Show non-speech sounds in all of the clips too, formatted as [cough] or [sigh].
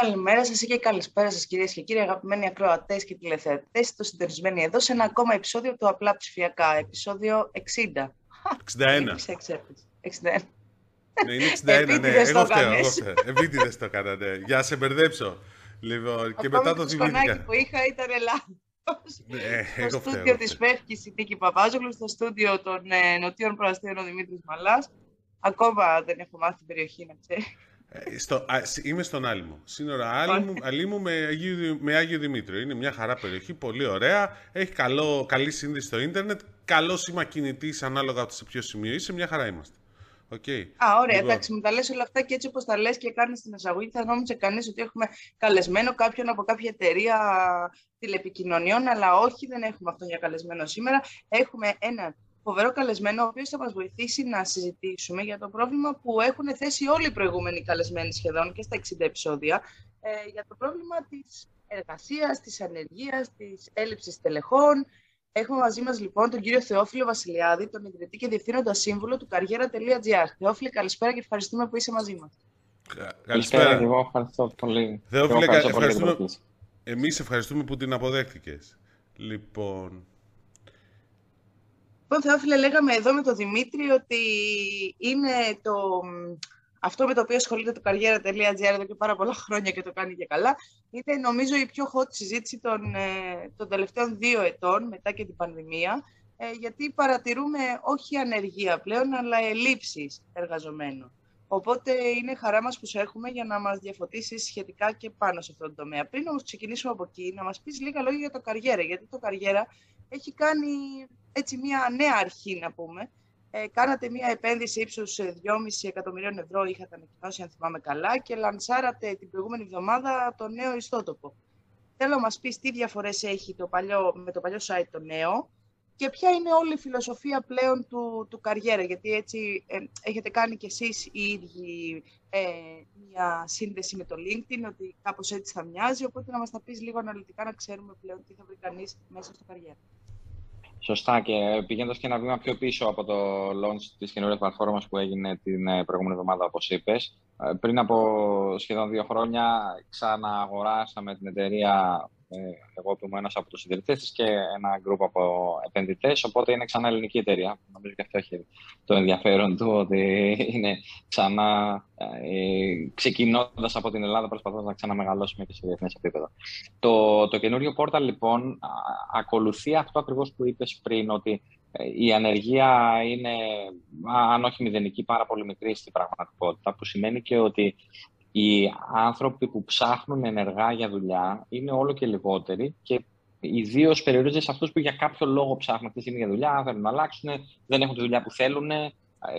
Καλημέρα σας και καλησπέρα σας, κυρίες και κύριοι, αγαπημένοι ακροατές και τηλεθεατές. Το συντονισμένοι εδώ σε ένα ακόμα επεισόδιο του Απλά Ψηφιακά, επεισόδιο 60. 61. 61. Ναι, είναι 61, ναι. Εγώ φταίω, εγώ φταίω. Επίτηδες το κάνατε. Για να σε μπερδέψω. Λοιπόν, και μετά το θυμήθηκα. Το που είχα ήταν λάθος. Ναι, στο στούντιο της Φεύκης η Νίκη Παπάζογλου, στο στούντιο των ε, Νοτιών Προαστίων ο Δημήτρης Μαλάς. Ακόμα δεν έχω μάθει την περιοχή, να ξέρεις. Ε, στο, α, είμαι στον Άλυμο. Σύνορα Άλυμο, Αλήμου με Αγίου, με Άγιο Δημήτριο. Είναι μια χαρά περιοχή, πολύ ωραία. Έχει καλό, καλή σύνδεση στο ίντερνετ. Καλό σήμα κινητής ανάλογα από σε ποιο σημείο είσαι. Μια χαρά είμαστε. Okay. Α, ωραία, λοιπόν. εντάξει, μου τα λες όλα αυτά και έτσι όπως τα λες και κάνεις την εισαγωγή θα νόμιζε κανείς ότι έχουμε καλεσμένο κάποιον από κάποια εταιρεία τηλεπικοινωνιών, αλλά όχι, δεν έχουμε αυτόν για καλεσμένο σήμερα. Έχουμε ένα φοβερό καλεσμένο, ο οποίος θα μας βοηθήσει να συζητήσουμε για το πρόβλημα που έχουν θέσει όλοι οι προηγούμενοι καλεσμένοι σχεδόν και στα 60 επεισόδια, ε, για το πρόβλημα της εργασίας, της ανεργίας, της έλλειψης τελεχών, Έχουμε μαζί μας λοιπόν τον κύριο Θεόφιλο Βασιλιάδη, τον ιδρυτή και διευθύνοντα σύμβουλο του καριέρα.gr. Θεόφιλε, καλησπέρα και ευχαριστούμε που είσαι μαζί μας. Καλησπέρα. Εγώ ευχαριστώ πολύ. Θεόφιλε, ευχαριστώ ευχαριστούμε... Εμείς ευχαριστούμε που την αποδέχτηκες. Λοιπόν. Λοιπόν, Θεόφιλε, λέγαμε εδώ με τον Δημήτρη ότι είναι το αυτό με το οποίο ασχολείται το καριέρα.gr εδώ και πάρα πολλά χρόνια και το κάνει και καλά, είναι νομίζω η πιο hot συζήτηση των, ε, των τελευταίων δύο ετών μετά και την πανδημία, ε, γιατί παρατηρούμε όχι ανεργία πλέον, αλλά ελλείψεις εργαζομένων. Οπότε είναι χαρά μας που σε έχουμε για να μας διαφωτίσεις σχετικά και πάνω σε αυτό το τομέα. Πριν όμως ξεκινήσουμε από εκεί, να μας πεις λίγα λόγια για το καριέρα, γιατί το καριέρα έχει κάνει έτσι μια νέα αρχή, να πούμε, ε, κάνατε μια επένδυση ύψους 2,5 εκατομμυρίων ευρώ, είχατε ανακοινώσει αν θυμάμαι καλά, και λανσάρατε την προηγούμενη εβδομάδα το νέο ιστότοπο. Θέλω να μας πεις τι διαφορές έχει το παλιό, με το παλιό site το νέο και ποια είναι όλη η φιλοσοφία πλέον του, του καριέρα, γιατί έτσι ε, έχετε κάνει κι εσείς οι ίδιοι ε, μια σύνδεση με το LinkedIn, ότι κάπως έτσι θα μοιάζει, οπότε να μας τα πεις λίγο αναλυτικά να ξέρουμε πλέον τι θα βρει κανείς μέσα στο καριέρα. Σωστά και πηγαίνοντας και ένα βήμα πιο πίσω από το launch της καινούργιας πλατφόρμας που έγινε την ε, προηγούμενη εβδομάδα, όπως είπες, ε, πριν από σχεδόν δύο χρόνια ξανααγοράσαμε την εταιρεία ε, εγώ που είμαι ένας από τους ιδρυτέ της και ένα γκρουπ από επενδυτές. Οπότε είναι ξανά ελληνική εταιρεία. Νομίζω και αυτό έχει το ενδιαφέρον του ότι είναι ξανά ε, ξεκινώντας από την Ελλάδα, προσπαθώντας να ξαναμεγαλώσουμε και σε διεθνές επίπεδο. Το, το καινούριο πόρταλ λοιπόν ακολουθεί αυτό ακριβώς που είπες πριν, ότι ε, η ανεργία είναι, αν όχι μηδενική, πάρα πολύ μικρή στην πραγματικότητα, που σημαίνει και ότι οι άνθρωποι που ψάχνουν ενεργά για δουλειά είναι όλο και λιγότεροι και ιδίως περιορίζονται σε αυτούς που για κάποιο λόγο ψάχνουν αυτή τη στιγμή για δουλειά, θέλουν να αλλάξουν, δεν έχουν τη δουλειά που θέλουν, ε,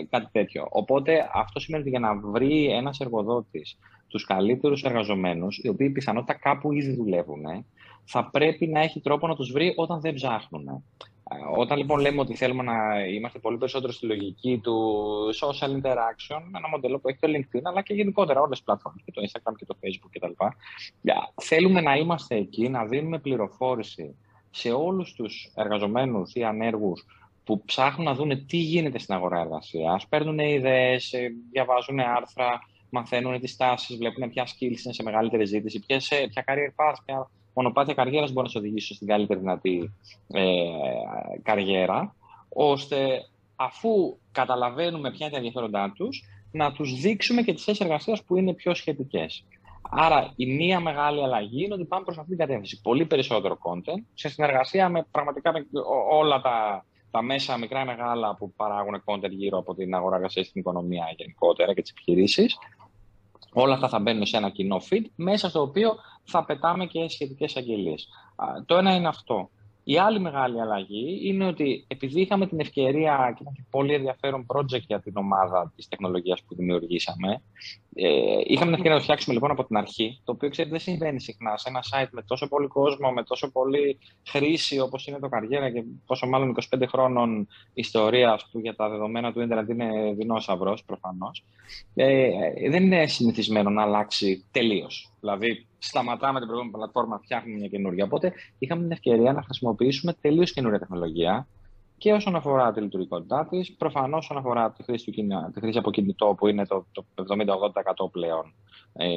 κάτι τέτοιο. Οπότε αυτό σημαίνει ότι για να βρει ένας εργοδότης τους καλύτερους εργαζομένους, οι οποίοι πιθανότητα κάπου ήδη δουλεύουν, θα πρέπει να έχει τρόπο να τους βρει όταν δεν ψάχνουν. Όταν λοιπόν λέμε ότι θέλουμε να είμαστε πολύ περισσότερο στη λογική του social interaction, ένα μοντέλο που έχει το LinkedIn, αλλά και γενικότερα όλες τις πλατφόρμες, και το Instagram και το Facebook κτλ. Θέλουμε να είμαστε εκεί, να δίνουμε πληροφόρηση σε όλους τους εργαζομένους ή ανέργους που ψάχνουν να δουν τι γίνεται στην αγορά εργασίας, παίρνουν ιδέες, ε, διαβάζουν άρθρα, μαθαίνουν τις τάσεις, βλέπουν ποια skills είναι σε μεγαλύτερη ζήτηση, ε, ποια career path, ποια μονοπάτια καριέρας μπορεί να σε οδηγήσει στην καλύτερη δυνατή ε, καριέρα, ώστε αφού καταλαβαίνουμε ποια είναι τα ενδιαφέροντά τους, να τους δείξουμε και τις θέσεις εργασίας που είναι πιο σχετικές. Άρα, η μία μεγάλη αλλαγή είναι ότι πάμε προς αυτή την κατεύθυνση. Πολύ περισσότερο content, σε συνεργασία με πραγματικά με όλα τα, τα μέσα, μικρά ή μεγάλα, που παράγουν content γύρω από την αγορά εργασίας στην οικονομία γενικότερα και τις επιχειρήσεις. Όλα αυτά θα μπαίνουν σε ένα κοινό feed, μέσα στο οποίο θα πετάμε και σχετικές αγγελίες. Το ένα είναι αυτό. Η άλλη μεγάλη αλλαγή είναι ότι επειδή είχαμε την ευκαιρία και ήταν πολύ ενδιαφέρον project για την ομάδα της τεχνολογίας που δημιουργήσαμε, ε, είχαμε την ευκαιρία να το φτιάξουμε λοιπόν από την αρχή, το οποίο ξέρετε δεν συμβαίνει συχνά σε ένα site με τόσο πολύ κόσμο, με τόσο πολύ χρήση όπως είναι το καριέρα και πόσο μάλλον 25 χρόνων ιστορίας του για τα δεδομένα του ίντερνετ είναι δεινόσαυρος προφανώς. Ε, δεν είναι συνηθισμένο να αλλάξει τελείως. Δηλαδή, σταματάμε την προηγούμενη πλατφόρμα, φτιάχνουμε μια καινούργια. Οπότε, είχαμε την ευκαιρία να χρησιμοποιήσουμε τελείως καινούργια τεχνολογία και όσον αφορά τη λειτουργικότητά της, προφανώς όσον αφορά τη χρήση, του, τη χρήση από κινητό που είναι το, το 70-80% πλέον ε,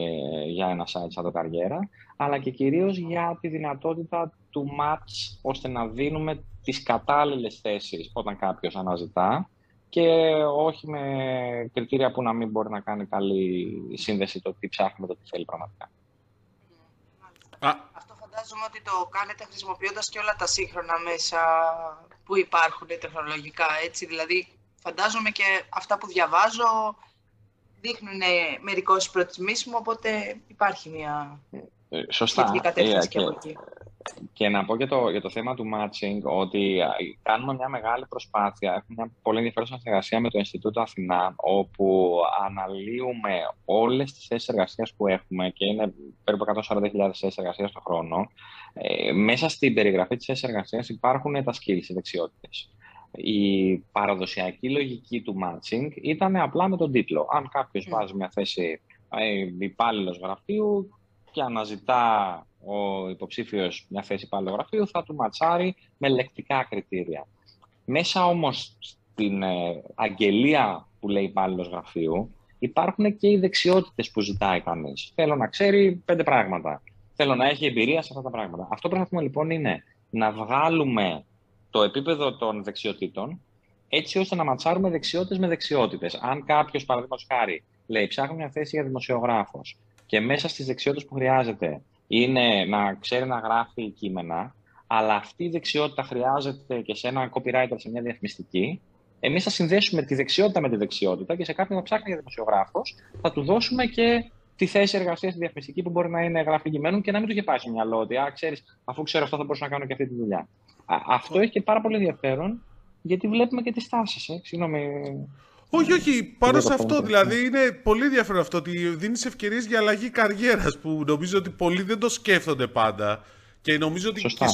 για ένα site σαν το Καριέρα, αλλά και κυρίως για τη δυνατότητα του match ώστε να δίνουμε τις κατάλληλες θέσεις όταν κάποιος αναζητά και όχι με κριτήρια που να μην μπορεί να κάνει καλή σύνδεση το τι ψάχνουμε, το τι θέλει πραγματικά. Αυτό φαντάζομαι ότι το κάνετε χρησιμοποιώντας και όλα τα σύγχρονα μέσα που υπάρχουν τεχνολογικά, έτσι. Δηλαδή, φαντάζομαι και αυτά που διαβάζω δείχνουν μερικώς προτιμήσιμο, οπότε υπάρχει μια ε, Σωστά. κατεύθυνση ε, και, από εκεί. Και να πω για το, για το θέμα του matching ότι κάνουμε μια μεγάλη προσπάθεια. Έχουμε μια πολύ ενδιαφέρουσα συνεργασία με το Ινστιτούτο Αθηνά, όπου αναλύουμε όλες τις θέσεις εργασίας που έχουμε και είναι περίπου 140.000 θέσεις εργασίας το χρόνο. Ε, μέσα στην περιγραφή της θέσης εργασίας υπάρχουν τα skills, οι δεξιότητες. Η παραδοσιακή λογική του matching ήταν απλά με τον τίτλο. Αν κάποιος mm. βάζει μια θέση ε, υπάλληλος γραφείου και αναζητά ο υποψήφιος μια θέση υπάλληλο γραφείου, θα του ματσάρει με λεκτικά κριτήρια. Μέσα όμως στην ε, αγγελία που λέει υπάλληλος γραφείου, υπάρχουν και οι δεξιότητες που ζητάει κανείς. Θέλω να ξέρει πέντε πράγματα. Θέλω να έχει εμπειρία σε αυτά τα πράγματα. Αυτό που προσπαθούμε λοιπόν είναι να βγάλουμε το επίπεδο των δεξιοτήτων, έτσι ώστε να ματσάρουμε δεξιότητες με δεξιότητες. Αν κάποιος, παραδείγματος χάρη, λέει ψάχνω μια θέση για δημοσιογράφος και μέσα στις δεξιότητες που χρειάζεται είναι να ξέρει να γράφει κείμενα, αλλά αυτή η δεξιότητα χρειάζεται και σε ένα copywriter, σε μια διαφημιστική, εμείς θα συνδέσουμε τη δεξιότητα με τη δεξιότητα και σε κάποιον που ψάχνει για δημοσιογράφος θα του δώσουμε και τη θέση εργασίας στη διαφημιστική που μπορεί να είναι γράφη κειμένου και να μην του είχε πάει στο μυαλό ότι, α, ξέρεις, αφού ξέρω αυτό θα μπορούσα να κάνω και αυτή τη δουλειά αυτό έχει και πάρα πολύ ενδιαφέρον, γιατί βλέπουμε και τις τάσεις. Ε. Συγγνώμη. Όχι, όχι. Πάνω σε αυτό δηλαδή είναι πολύ ενδιαφέρον αυτό ότι δίνεις ευκαιρίες για αλλαγή καριέρας που νομίζω ότι πολλοί δεν το σκέφτονται πάντα. Και νομίζω ότι και,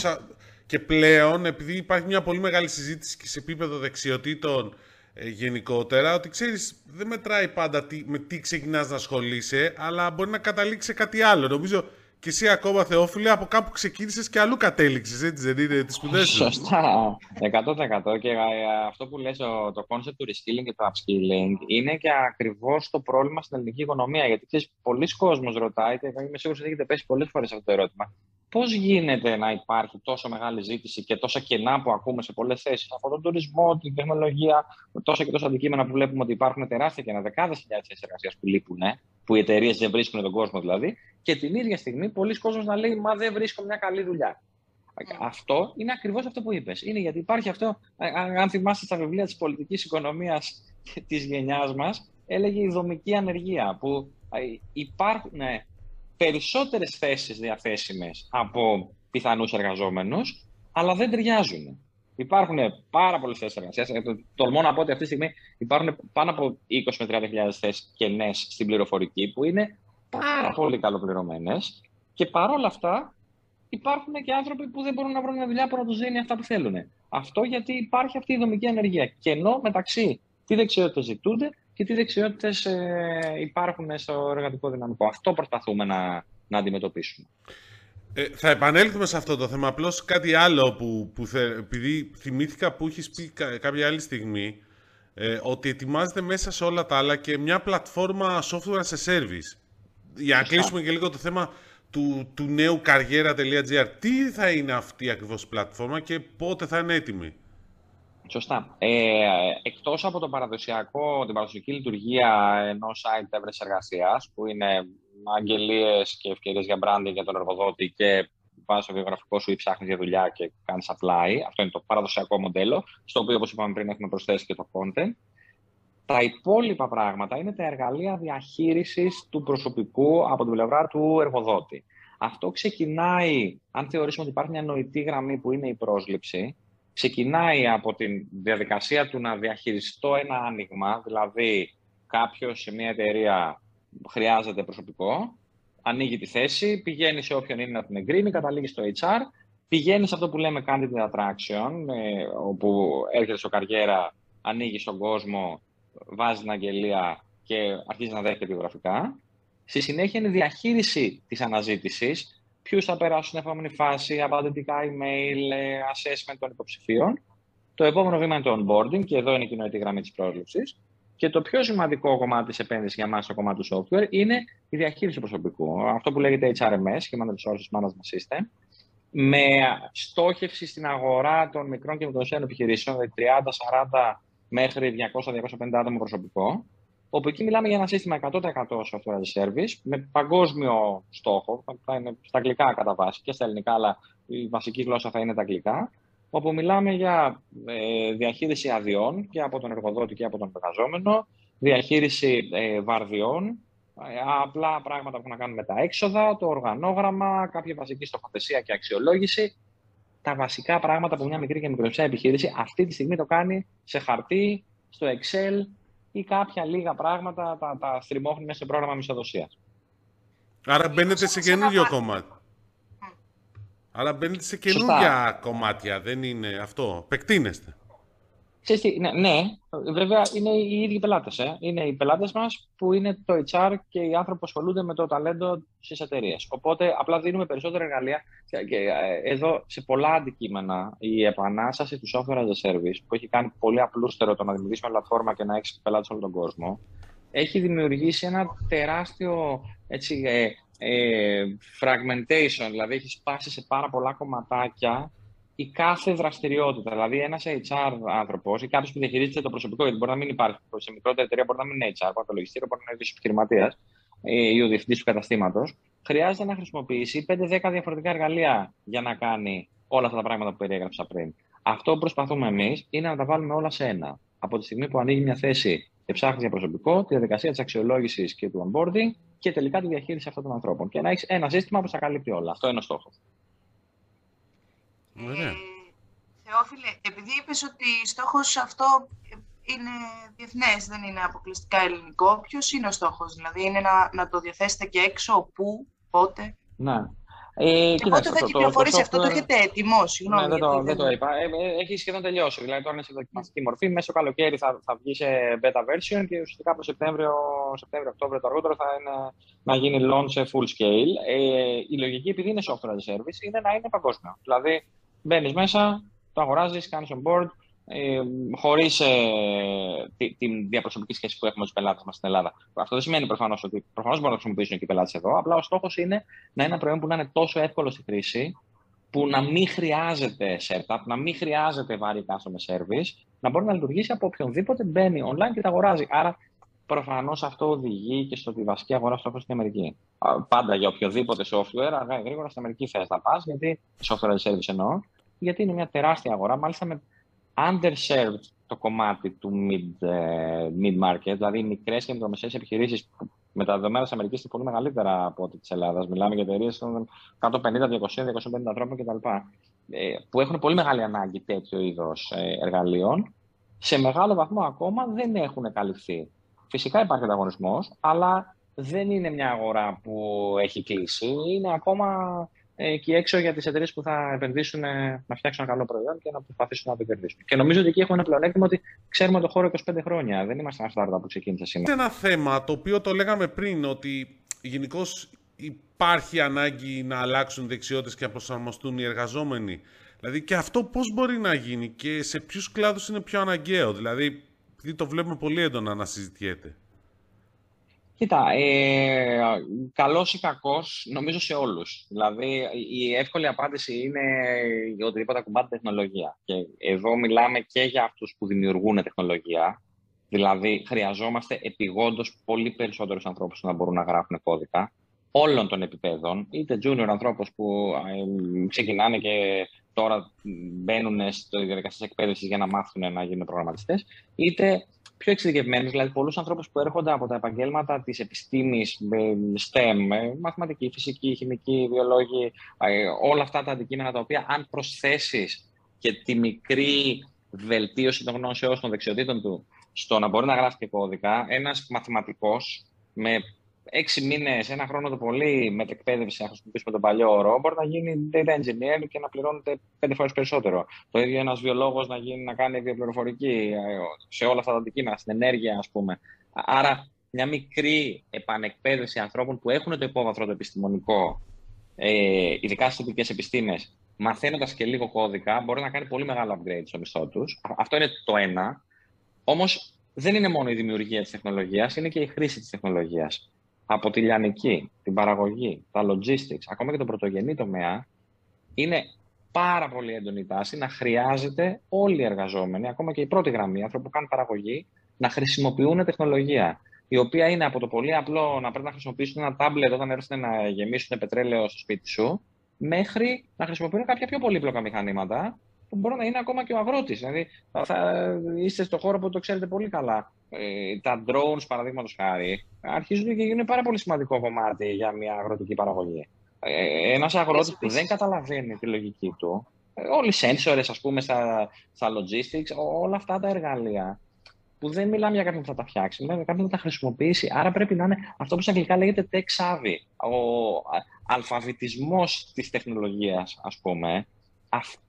και, πλέον, επειδή υπάρχει μια πολύ μεγάλη συζήτηση και σε επίπεδο δεξιοτήτων ε, γενικότερα, ότι ξέρεις, δεν μετράει πάντα τι, με τι ξεκινάς να ασχολείσαι, αλλά μπορεί να καταλήξεις σε κάτι άλλο. Νομίζω και εσύ ακόμα Θεόφιλε από κάπου ξεκίνησες και αλλού κατέληξες, έτσι δεν είναι, τις σπουδές σου; Σωστά. 100%. Και ε, αυτό που λες, το concept του reskilling και του upskilling είναι και ακριβώς το πρόβλημα στην ελληνική οικονομία. Γιατί ξέρεις, πολλοί κόσμοι ρωτάει, και είμαι σίγουρος ότι έχετε πέσει πολλές φορές αυτό το ερώτημα. Πώς γίνεται να υπάρχει τόσο μεγάλη ζήτηση και τόσα κενά που ακούμε σε πολλές θέσεις; Από τον τουρισμό, την τεχνολογία, τόσα και τόσα αντικείμενα που βλέπουμε ότι υπάρχουν τεράστια κενά, δεκάδες χιλιάδες θέσεις εργασίας που λείπουν, που οι εταιρείες δεν βρίσκουν τον κόσμο δηλαδή, και την ίδια στιγμή πολλοί κόσμοι να λέει Μα δεν βρίσκω μια καλή δουλειά. Mm. Αυτό είναι ακριβώς αυτό που είπες. Είναι γιατί υπάρχει αυτό, αν θυμάστε στα βιβλία της πολιτικής οικονομίας της γενιάς μας, έλεγε η δομική ανεργία, που υπάρχουν ναι, περισσότερες θέσεις διαθέσιμες από πιθανούς εργαζόμενους, αλλά δεν ταιριάζουν. Υπάρχουν πάρα πολλές θέσεις εργασίας. Ε, τολμώ να πω ότι αυτή τη στιγμή υπάρχουν πάνω από 20 με 30.000 θέσεις κενές στην πληροφορική, που είναι πάρα πολύ καλοπληρωμένες. Και παρόλα αυτά, υπάρχουν και άνθρωποι που δεν μπορούν να βρουν μια δουλειά που να τους δίνει αυτά που θέλουν. Αυτό γιατί υπάρχει αυτή η δομική ανεργία. Κενό μεταξύ τι δεξιότητες ζητούνται και τι δεξιότητες ε, υπάρχουν στο εργατικό δυναμικό. Αυτό προσπαθούμε να, να αντιμετωπίσουμε. Ε, θα επανέλθουμε σε αυτό το θέμα. Απλώς κάτι άλλο που, που θε, επειδή θυμήθηκα που έχεις πει κάποια άλλη στιγμή ε, ότι ετοιμάζεται μέσα σε όλα τα άλλα και μια πλατφόρμα software as a service. Για να κλείσουμε και λίγο το θέμα του, του νέου καριέρα.gr. Τι θα είναι αυτή ακριβώς η πλατφόρμα και πότε θα είναι έτοιμη; Σωστά. Ε, εκτός από το παραδοσιακό, την παραδοσιακή λειτουργία ενός site έβρεση εργασίας, που είναι αγγελίες και ευκαιρίες για branding για τον εργοδότη και βάζεις το βιογραφικό σου ή ψάχνεις για δουλειά και κάνεις apply. Αυτό είναι το παραδοσιακό μοντέλο, στο οποίο, όπως είπαμε πριν, έχουμε προσθέσει και το content. Τα υπόλοιπα πράγματα είναι τα εργαλεία διαχείρισης του προσωπικού από την πλευρά του εργοδότη. Αυτό ξεκινάει, αν θεωρήσουμε ότι υπάρχει μια νοητή γραμμή που είναι η πρόσληψη, ξεκινάει από τη διαδικασία του να διαχειριστώ ένα άνοιγμα, δηλαδή κάποιος σε μια εταιρεία χρειάζεται προσωπικό, ανοίγει τη θέση, πηγαίνει σε όποιον είναι να την εγκρίνει, καταλήγει στο HR, πηγαίνει σε αυτό που λέμε candidate attraction, ε, όπου έρχεται στο καριέρα, ανοίγει στον κόσμο, βάζει την αγγελία και αρχίζει να δέχεται βιογραφικά. Στη συνέχεια είναι η διαχείριση της αναζήτησης, ποιους θα περάσουν στην επόμενη φάση, απαντητικά email, ε, assessment των υποψηφίων Το επόμενο βήμα είναι το onboarding και εδώ είναι η κοινωνική γραμμή της πρόσληψης. Και το πιο σημαντικό κομμάτι της επένδυσης για μας στο κομμάτι του software είναι η διαχείριση προσωπικού. Αυτό που λέγεται HRMS, Human Resources Management System, με στόχευση στην αγορά των μικρών και μικρομεσαίων επιχειρήσεων, δηλαδή 30-40 μέχρι 200-250 άτομα προσωπικό, όπου εκεί μιλάμε για ένα σύστημα 100% software as a service, με παγκόσμιο στόχο, θα είναι στα αγγλικά κατά βάση και στα ελληνικά, αλλά η βασική γλώσσα θα είναι τα αγγλικά, όπου μιλάμε για ε, διαχείριση αδειών και από τον εργοδότη και από τον εργαζόμενο, διαχείριση ε, βαρδιών, ε, απλά πράγματα που έχουν να κάνουν με τα έξοδα, το οργανόγραμμα, κάποια βασική στοχοθεσία και αξιολόγηση. Τα βασικά πράγματα που μια μικρή και μικρομεσαία επιχείρηση αυτή τη στιγμή το κάνει σε χαρτί, στο Excel ή κάποια λίγα πράγματα τα, τα στριμώχνει μέσα στο πρόγραμμα μισοδοσία. Άρα μπαίνετε σε καινούριο κομμάτι. Άρα μπαίνετε σε καινούργια κομμάτια, δεν είναι αυτό. Πεκτείνεστε. Ναι, ναι, βέβαια είναι οι ίδιοι πελάτες. Ε. Είναι οι πελάτες μας που είναι το HR και οι άνθρωποι που ασχολούνται με το ταλέντο στις εταιρείες. Οπότε απλά δίνουμε περισσότερα εργαλεία. Και ε, εδώ σε πολλά αντικείμενα η επανάσταση του software as a service που έχει κάνει πολύ απλούστερο το να δημιουργήσουμε πλατφόρμα και να έχει πελάτες όλο τον κόσμο έχει δημιουργήσει ένα τεράστιο έτσι, ε, ε, fragmentation, δηλαδή έχει σπάσει σε πάρα πολλά κομματάκια η κάθε δραστηριότητα. Δηλαδή, ένας HR άνθρωπος ή κάποιος που διαχειρίζεται το προσωπικό, γιατί μπορεί να μην υπάρχει σε μικρότερη εταιρεία, μπορεί να μην είναι HR, μπορεί να το λογιστήριο, μπορεί να είναι επιχειρηματίας ε, ή ο διευθυντής του καταστήματος, χρειάζεται να χρησιμοποιήσει 5-10 διαφορετικά εργαλεία για να κάνει όλα αυτά τα πράγματα που περιέγραψα πριν. Αυτό που προσπαθούμε εμείς είναι να τα βάλουμε όλα σε ένα. Από τη στιγμή που ανοίγει μια θέση και ψάχνεις για προσωπικό, τη διαδικασία της αξιολόγησης και του onboarding και τελικά τη διαχείριση αυτών των ανθρώπων. Και να έχεις ένα σύστημα που θα καλύπτει όλα. Αυτό είναι ο στόχος. Ε, Θεόφιλε, επειδή είπες ότι στόχος αυτό είναι διεθνές, δεν είναι αποκλειστικά ελληνικό, ποιος είναι ο στόχος, δηλαδή είναι να, να το διαθέσετε και έξω, πού, πότε; Ναι. Ε, και πότε θα κυκλοφορήσει αυτό, το έχετε έτοιμο, συγγνώμη. Ναι, δεν, το, δεν το είπα. Ε, ε, έχει σχεδόν τελειώσει. Δηλαδή τώρα είναι σε δοκιμαστική μορφή. Μέσω καλοκαίρι θα, θα βγει σε beta version και ουσιαστικά από Σεπτέμβριο, Σεπτέμβριο, Οκτώβριο το αργότερο θα είναι να γίνει launch σε full scale. Ε, η λογική, επειδή είναι software as a service, είναι να είναι παγκόσμιο. Δηλαδή μπαίνεις μέσα, το αγοράζεις, κάνεις on board, ε, χωρίς ε, την διαπροσωπική σχέση που έχουμε με του πελάτες μας στην Ελλάδα. Αυτό δεν σημαίνει προφανώς ότι προφανώς μπορούν να χρησιμοποιήσουν και οι πελάτες εδώ. Απλά ο στόχος είναι να είναι ένα προϊόν που να είναι τόσο εύκολο στη χρήση, που να μην χρειάζεται setup, να μην χρειάζεται βάρη customer service, να μπορεί να λειτουργήσει από οποιονδήποτε μπαίνει online και τα αγοράζει. Άρα, προφανώς αυτό οδηγεί και στο ότι η βασική αγορά στόχος είναι η Αμερική. Πάντα για οποιοδήποτε software, αργά ή γρήγορα στην Αμερική θες να πας, γιατί software as service εννοώ, γιατί είναι μια τεράστια αγορά, μάλιστα με underserved το κομμάτι του mid, ε, mid market, δηλαδή οι μικρές και μικρομεσαίες επιχειρήσεις με τα δεδομένα της Αμερικής είναι πολύ μεγαλύτερα από ό,τι της Ελλάδας. Μιλάμε για εταιρείες 150, 200, 250 ανθρώπων κτλ. Ε, που έχουν πολύ μεγάλη ανάγκη τέτοιο είδος ε, εργαλείων. Σε μεγάλο βαθμό ακόμα δεν έχουν καλυφθεί. Φυσικά υπάρχει ανταγωνισμός, αλλά δεν είναι μια αγορά που έχει κλείσει. Είναι ακόμα εκεί έξω για τις εταιρείες που θα επενδύσουν ε, να φτιάξουν ένα καλό προϊόν και να προσπαθήσουν να το κερδίσουν. Και νομίζω ότι εκεί έχουμε ένα πλεονέκτημα ότι ξέρουμε το χώρο 25 χρόνια. Δεν είμαστε ένα startup που ξεκίνησε σήμερα. Είναι ένα θέμα το οποίο το λέγαμε πριν, ότι γενικώς υπάρχει ανάγκη να αλλάξουν δεξιότητες και να προσαρμοστούν οι εργαζόμενοι. Δηλαδή και αυτό πώς μπορεί να γίνει και σε ποιους κλάδους είναι πιο αναγκαίο. Δηλαδή, επειδή το βλέπουμε πολύ έντονα να συζητιέται. Κοίτα, ε, καλός ή κακός, νομίζω σε όλους. Δηλαδή, η εύκολη απάντηση είναι οτιδήποτε ακουμπάται τεχνολογία. Και εδώ μιλάμε και για αυτούς που δημιουργούν τεχνολογία. Δηλαδή, χρειαζόμαστε επιγόντως πολύ περισσότερους ανθρώπους που να μπορούν να γράφουν κώδικα όλων των επιπέδων, είτε junior ανθρώπους που ε, ξεκινάνε και τώρα μπαίνουν στη διαδικασία εκπαίδευσης για να μάθουν να γίνουν προγραμματιστές, είτε πιο εξειδικευμένους, δηλαδή πολλούς ανθρώπους που έρχονται από τα επαγγέλματα της επιστήμης, STEM, μαθηματική, φυσική, χημική, βιολόγοι, ε, όλα αυτά τα αντικείμενα τα οποία αν προσθέσεις και τη μικρή βελτίωση των γνώσεών των δεξιοτήτων του στο να μπορεί να γράφει και κώδικα, ένας μαθηματικός με έξι μήνες, ένα χρόνο το πολύ μετεκπαίδευση, να χρησιμοποιήσουμε τον παλιό όρο, μπορεί να γίνει data engineer και να πληρώνεται πέντε φορές περισσότερο. Το ίδιο ένας βιολόγος να, γίνει, να κάνει βιοπληροφορική ε, σε όλα αυτά τα αντικείμενα, στην ενέργεια, ας πούμε. Άρα, μια μικρή επανεκπαίδευση ανθρώπων που έχουν το υπόβαθρο το επιστημονικό, ε, ειδικά στις θετικέ επιστήμες, μαθαίνοντας και λίγο κώδικα, μπορεί να κάνει πολύ μεγάλο upgrade στο μισθό τους. Αυτό είναι το ένα. Όμως δεν είναι μόνο η δημιουργία της τεχνολογίας, είναι και η χρήση της τεχνολογίας. Από τη λιανική, την παραγωγή, τα logistics, ακόμα και τον πρωτογενή τομέα, είναι πάρα πολύ έντονη τάση να χρειάζεται όλοι οι εργαζόμενοι, ακόμα και η πρώτη γραμμή, άνθρωποι που κάνουν παραγωγή, να χρησιμοποιούν τεχνολογία. Η οποία είναι από το πολύ απλό να πρέπει να χρησιμοποιήσουν ένα τάμπλετ όταν έρθουν να γεμίσουν πετρέλαιο στο σπίτι σου, μέχρι να χρησιμοποιούν κάποια πιο πολύπλοκα μηχανήματα που μπορεί να είναι ακόμα και ο αγρότης. Δηλαδή, θα, είστε στο χώρο που το ξέρετε πολύ καλά. Ε, τα drones, παραδείγματος χάρη, αρχίζουν και γίνουν πάρα πολύ σημαντικό κομμάτι για μια αγροτική παραγωγή. Ε, Ένας αγρότης που δεν καταλαβαίνει τη λογική του, ε, όλοι οι sensors, ας πούμε, στα, στα logistics, όλα αυτά τα εργαλεία, που δεν μιλάμε για κάποιον που θα τα φτιάξει, μιλάμε για κάποιον που θα τα χρησιμοποιήσει. Άρα πρέπει να είναι αυτό που στα αγγλικά λέγεται tech savvy. Ο αλφαβητισμός της τεχνολογίας, ας πούμε, αυτό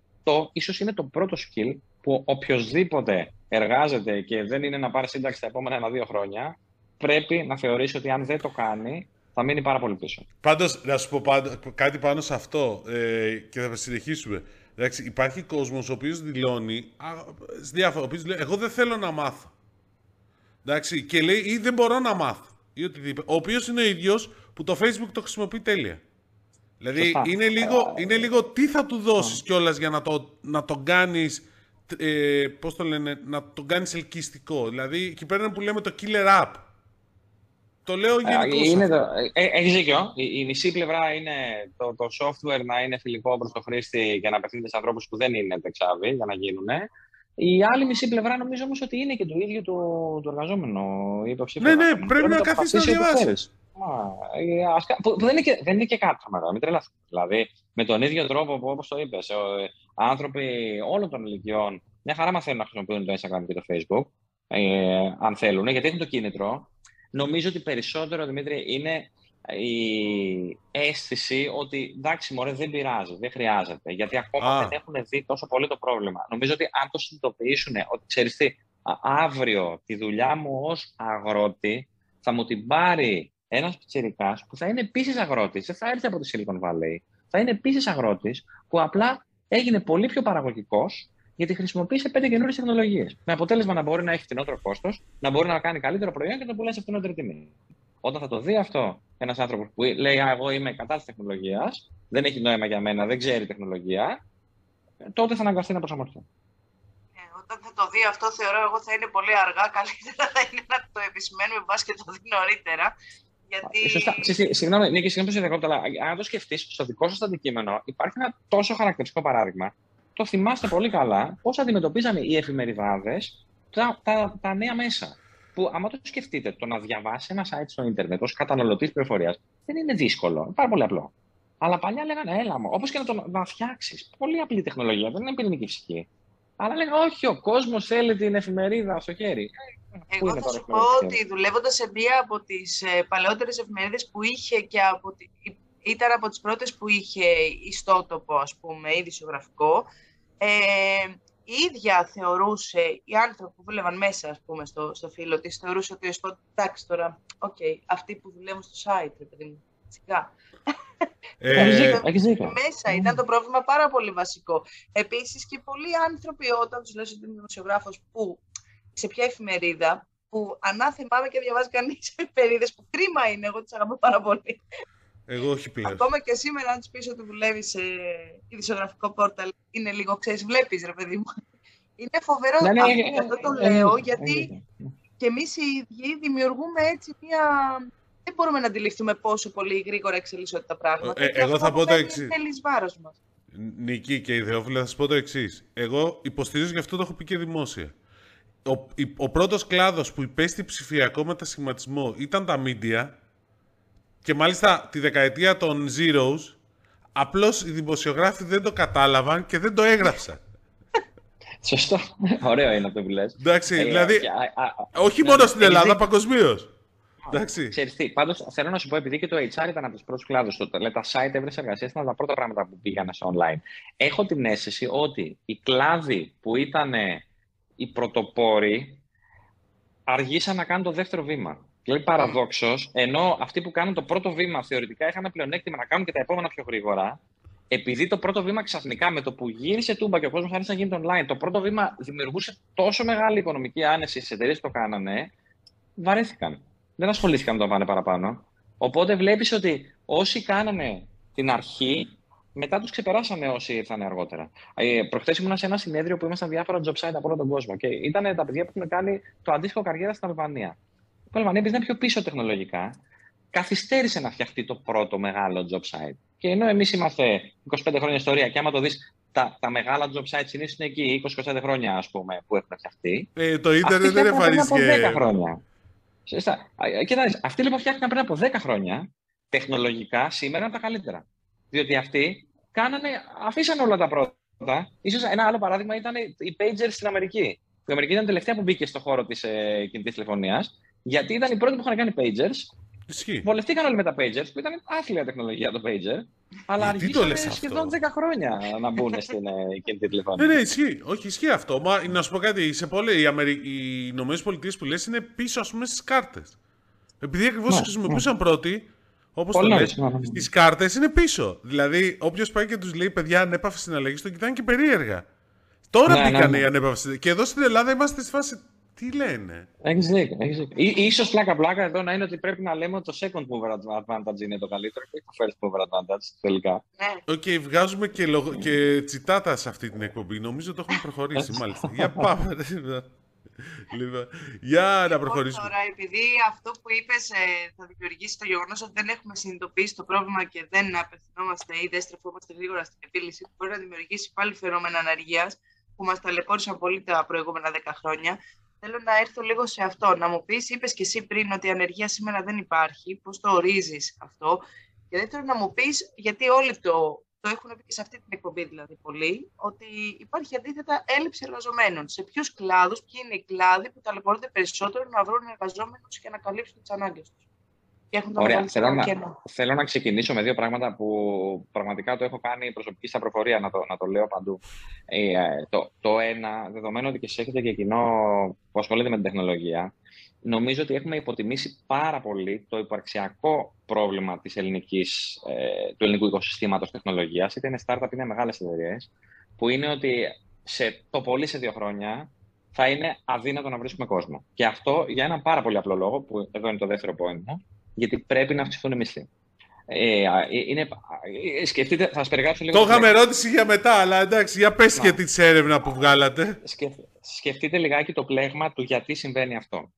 ίσως είναι το πρώτο skill που οποιοδήποτε εργάζεται και δεν είναι να πάρει σύνταξη τα επόμενα ένα-δύο χρόνια, πρέπει να θεωρήσει ότι αν δεν το κάνει, θα μείνει πάρα πολύ πίσω. Πάντως, να σου πω κάτι πάνω σε αυτό ε, και θα συνεχίσουμε. Εντάξει, υπάρχει κόσμος ο οποίος δηλώνει, διάφορα, ο λέει, εγώ δεν θέλω να μάθω. Εντάξει, και λέει ή δεν μπορώ να μάθω. Ή οτιδήποτε. Ο οποίος είναι ο ίδιος που το Facebook το χρησιμοποιεί τέλεια. Δηλαδή είναι λίγο, είναι λίγο τι θα του δώσεις κιόλας για να το, να το κάνεις. Ε, πώς το λένε, να το κάνεις ελκυστικό. Δηλαδή, εκεί πέρα που λέμε το killer app. Το λέω γενικώς. Ε, ε, Έχεις δίκιο. Η, η, μισή πλευρά είναι το, το software να είναι φιλικό προς το χρήστη και να απευθύνεται σε ανθρώπους που δεν είναι τεξάβοι για να γίνουν. Η άλλη μισή πλευρά νομίζω όμως ότι είναι και το ίδιο του, του εργαζόμενου Ναι, ναι, πρέπει να καθίσεις να διαβάσεις. Που δεν είναι και, δεν είναι και κάτι μεγάλο, μην τρελαθούμε. Δηλαδή, με τον ίδιο τρόπο που όπως το είπες, άνθρωποι όλων των ηλικιών μια χαρά μαθαίνουν να χρησιμοποιούν το Instagram και το Facebook, ε, αν θέλουν, γιατί έχουν το κίνητρο. Νομίζω ότι περισσότερο, Δημήτρη, είναι η αίσθηση ότι εντάξει, μωρέ, δεν πειράζει, δεν χρειάζεται. Γιατί ακόμα δεν έχουν δει τόσο πολύ το πρόβλημα. Νομίζω ότι αν το συνειδητοποιήσουν, ότι ξέρεις τι, αύριο τη δουλειά μου ως αγρότη θα μου την πάρει ένας πιτσερικά που θα είναι επίσης αγρότης, δεν θα έρθει από τη Silicon Valley, θα είναι επίσης αγρότης που απλά έγινε πολύ πιο παραγωγικός γιατί χρησιμοποίησε πέντε καινούριες τεχνολογίες. Με αποτέλεσμα να μπορεί να έχει φθηνότερο κόστος, να μπορεί να κάνει καλύτερο προϊόν και να το πουλάει σε φθηνότερη τιμή. Όταν θα το δει αυτό ένας άνθρωπος που λέει Α, εγώ είμαι κατά της τεχνολογίας, δεν έχει νόημα για μένα, δεν ξέρει τεχνολογία, τότε θα αναγκαστεί να προσαρμοστεί. Ε, όταν θα το δει αυτό, θεωρώ εγώ θα είναι πολύ αργά. Καλύτερα θα είναι να το επισημαίνουμε, μπας και το δει νωρίτερα. Γιατί... Ε, σωστά. Συγγνώμη, Νίκη, συγγνώμη που σε διακόπτω, αλλά αν το σκεφτείς, στο δικό σα αντικείμενο υπάρχει ένα τόσο χαρακτηριστικό παράδειγμα. Το θυμάστε πολύ καλά πώς αντιμετωπίζανε οι εφημεριδάδες τα, τα, τα νέα μέσα. Που, άμα το σκεφτείτε, το να διαβάσει ένα site στο Ιντερνετ ως καταναλωτής πληροφορίας δεν είναι δύσκολο. Είναι πάρα πολύ απλό. Αλλά παλιά λέγανε, έλα μου, όπως και να το να φτιάξεις. Πολύ απλή τεχνολογία, δεν είναι πυρηνική φυσική. Αλλά λέγανε, όχι, ο κόσμος θέλει την εφημερίδα στο χέρι. Εγώ θα σου πω ότι δουλεύοντας σε μία από τις ε, παλαιότερες εφημερίδες που είχε και από τη, ήταν από τις πρώτες που είχε ιστότοπο, ας πούμε, ή ειδησεογραφικό, ε, η ίδια θεωρούσε, οι άνθρωποι που δούλευαν μέσα, ας πούμε, στο, στο φύλλο της, θεωρούσε ότι στο εντάξει τώρα, OK, okay, αυτοί που δουλεύουν στο site, παιδί μου, σιγά. Ε, μέσα ήταν το πρόβλημα πάρα πολύ βασικό. Επίσης και πολλοί άνθρωποι όταν τους λέω ότι είμαι δημοσιογράφος που σε ποια εφημερίδα που ανάθεμά και διαβάζει κανείς [laughs] εφημερίδες που κρίμα είναι, εγώ τις αγαπώ πάρα πολύ. Εγώ όχι πλέον. Ακόμα και σήμερα, αν του πεις ότι δουλεύει σε ειδησιογραφικό πόρταλ, είναι λίγο, ξέρεις, βλέπεις ρε παιδί μου. Είναι φοβερό. Ναι, ναι, αυτό το λέω, γιατί και εμείς οι ίδιοι δημιουργούμε έτσι μια. Δεν μπορούμε να αντιληφθούμε πόσο πολύ γρήγορα εξελίσσονται τα πράγματα. Ε, εγώ θα πω το εξής. Είναι βάρος μας. Νική και ιδεόφιλα, θα σα πω το εξής. Εγώ υποστηρίζω γι' αυτό το έχω πει και δημόσια. Ο, ο πρώτος κλάδος που υπέστη ψηφιακό μετασχηματισμό ήταν τα media και μάλιστα τη δεκαετία των Zeros, απλώς οι δημοσιογράφοι δεν το κατάλαβαν και δεν το έγραψαν. [laughs] Σωστό. Ωραίο είναι αυτό που λες. Εντάξει, ε, δηλαδή, όχι μόνο στην Ελλάδα, παγκοσμίως. Εντάξει. Ξέρεις τι, πάντως θέλω να σου πω, επειδή και το HR ήταν από τους πρώτους κλάδους, το, τα site έβρεση εργασία ήταν τα πρώτα πράγματα που πήγαν σε online. Έχω την αίσθηση ότι οι κλάδοι που ήταν οι πρωτοπόροι αργήσαν να κάνουν το δεύτερο βήμα. Δηλαδή, παραδόξως, ενώ αυτοί που κάνουν το πρώτο βήμα θεωρητικά είχαν πλεονέκτημα να κάνουν και τα επόμενα πιο γρήγορα, επειδή το πρώτο βήμα ξαφνικά με το που γύρισε τούμπα και ο κόσμος άρχισε να γίνεται online, το πρώτο βήμα δημιουργούσε τόσο μεγάλη οικονομική άνεση στις εταιρείες που το κάνανε, βαρέθηκαν. Δεν ασχολήθηκαν να το πάνε παραπάνω. Οπότε βλέπεις ότι όσοι κάνανε την αρχή, μετά τους ξεπεράσανε όσοι ήρθαν αργότερα. Ε, Προχθές ήμουν σε ένα συνέδριο που ήμασταν διάφορα job site από όλο τον κόσμο και ήταν τα παιδιά που έχουν κάνει το αντίστοιχο καριέρα στην Αλβανία. Η Αλβανία, επειδή είναι πιο πίσω τεχνολογικά, καθυστέρησε να φτιαχτεί το πρώτο μεγάλο job site. Και ενώ εμείς είμαστε 25 χρόνια ιστορία, και άμα το δεις, τα, τα μεγάλα job sites συνήθως είναι εκεί 20-25 χρόνια, ας πούμε, που έχουν φτιαχτεί. Ε, το ίντερνετ δεν εμφανίστηκε. Πριν από 10 χρόνια. Κοιτάξτε, αυτοί λοιπόν φτιάχτηκαν πριν από 10 χρόνια, τεχνολογικά σήμερα είναι τα καλύτερα. Διότι αυτοί κάνανε, αφήσαν όλα τα πρώτα. Ίσως ένα άλλο παράδειγμα ήταν οι pagers στην Αμερική. Η Αμερική ήταν η τελευταία που μπήκε στον χώρο της ε, κινητής τηλεφωνίας, γιατί ήταν οι πρώτοι που είχαν κάνει pagers Ισχύει. Βολευτήκαν όλοι με τα Pagers, που ήταν άθλια τεχνολογία το Pager. Αλλά αργήσανε σχεδόν 10 χρόνια να μπουν στην ε, κινητή τηλεφωνία. Ναι, ναι, ισχύει. Όχι, ισχύει αυτό. Μα να σου πω κάτι, σε πολλέ, οι, Αμερι... οι Ηνωμένες Πολιτείες που λες είναι πίσω, ας πούμε, στις κάρτες. Επειδή ακριβώς ναι, χρησιμοποιούσαν ναι. πρώτοι, όπως το λες, στις κάρτες είναι πίσω. Δηλαδή, όποιος πάει και τους λέει παιδιά ανέπαφη συναλλαγή, τον κοιτάνε και περίεργα. Τώρα ναι, μπήκαν ναι, ναι. οι ανέπαφες. Και εδώ στην Ελλάδα είμαστε στη φάση τι λένε; Έχεις δίκιο. Έχεις σω πλάκα-πλάκα εδώ να είναι ότι πρέπει να λέμε ότι το second mover advantage είναι το καλύτερο και το first mover advantage τελικά. Ναι. OK, okay, βγάζουμε και, λογο... και τσιτάτα σε αυτή την εκπομπή. Νομίζω το έχουμε προχωρήσει μάλιστα. Για πάμε. λοιπόν, για να προχωρήσουμε. Τώρα, επειδή αυτό που είπες ε, θα δημιουργήσει το γεγονός ότι δεν έχουμε συνειδητοποιήσει το πρόβλημα και δεν απευθυνόμαστε ή δεν στρεφόμαστε γρήγορα στην επίλυση, μπορεί να δημιουργήσει πάλι φαινόμενα αναργία που μας ταλαιπώρησαν πολύ τα προηγούμενα 10 χρόνια. Θέλω να έρθω λίγο σε αυτό. Να μου πεις, είπες και εσύ πριν ότι η ανεργία σήμερα δεν υπάρχει. Πώς το ορίζεις αυτό. Και δεύτερον να μου πεις, γιατί όλοι το, το έχουν πει και σε αυτή την εκπομπή δηλαδή πολλοί, ότι υπάρχει αντίθετα έλλειψη εργαζομένων. Σε ποιους κλάδους, ποιοι είναι οι κλάδοι που ταλαιπωρούνται περισσότερο να βρουν εργαζόμενους και να καλύψουν τις ανάγκε του. Ωραία. Θέλω να, θέλω να ξεκινήσω με δύο πράγματα που πραγματικά το έχω κάνει προσωπική στα προφορία, να το, να το λέω παντού. Ε, το, το ένα, δεδομένου ότι και εσείς έχετε και κοινό που ασχολείται με την τεχνολογία, νομίζω ότι έχουμε υποτιμήσει πάρα πολύ το υπαρξιακό πρόβλημα της ελληνικής, ε, του ελληνικού οικοσυστήματος τεχνολογίας, είτε είναι startup είτε μεγάλες εταιρείες, που είναι ότι σε, το πολύ σε δύο χρόνια θα είναι αδύνατο να βρίσκουμε κόσμο. Και αυτό για έναν πάρα πολύ απλό λόγο, που εδώ είναι το δεύτερο point μου, γιατί πρέπει να αυξηθούν οι μισθοί. Ε, είναι, ε, σκεφτείτε, θα σας περιγράψω λίγο. Το είχαμε ερώτηση για μετά, αλλά εντάξει, για πες και τη έρευνα που βγάλατε. σκεφτείτε λιγάκι το πλέγμα του γιατί συμβαίνει αυτό.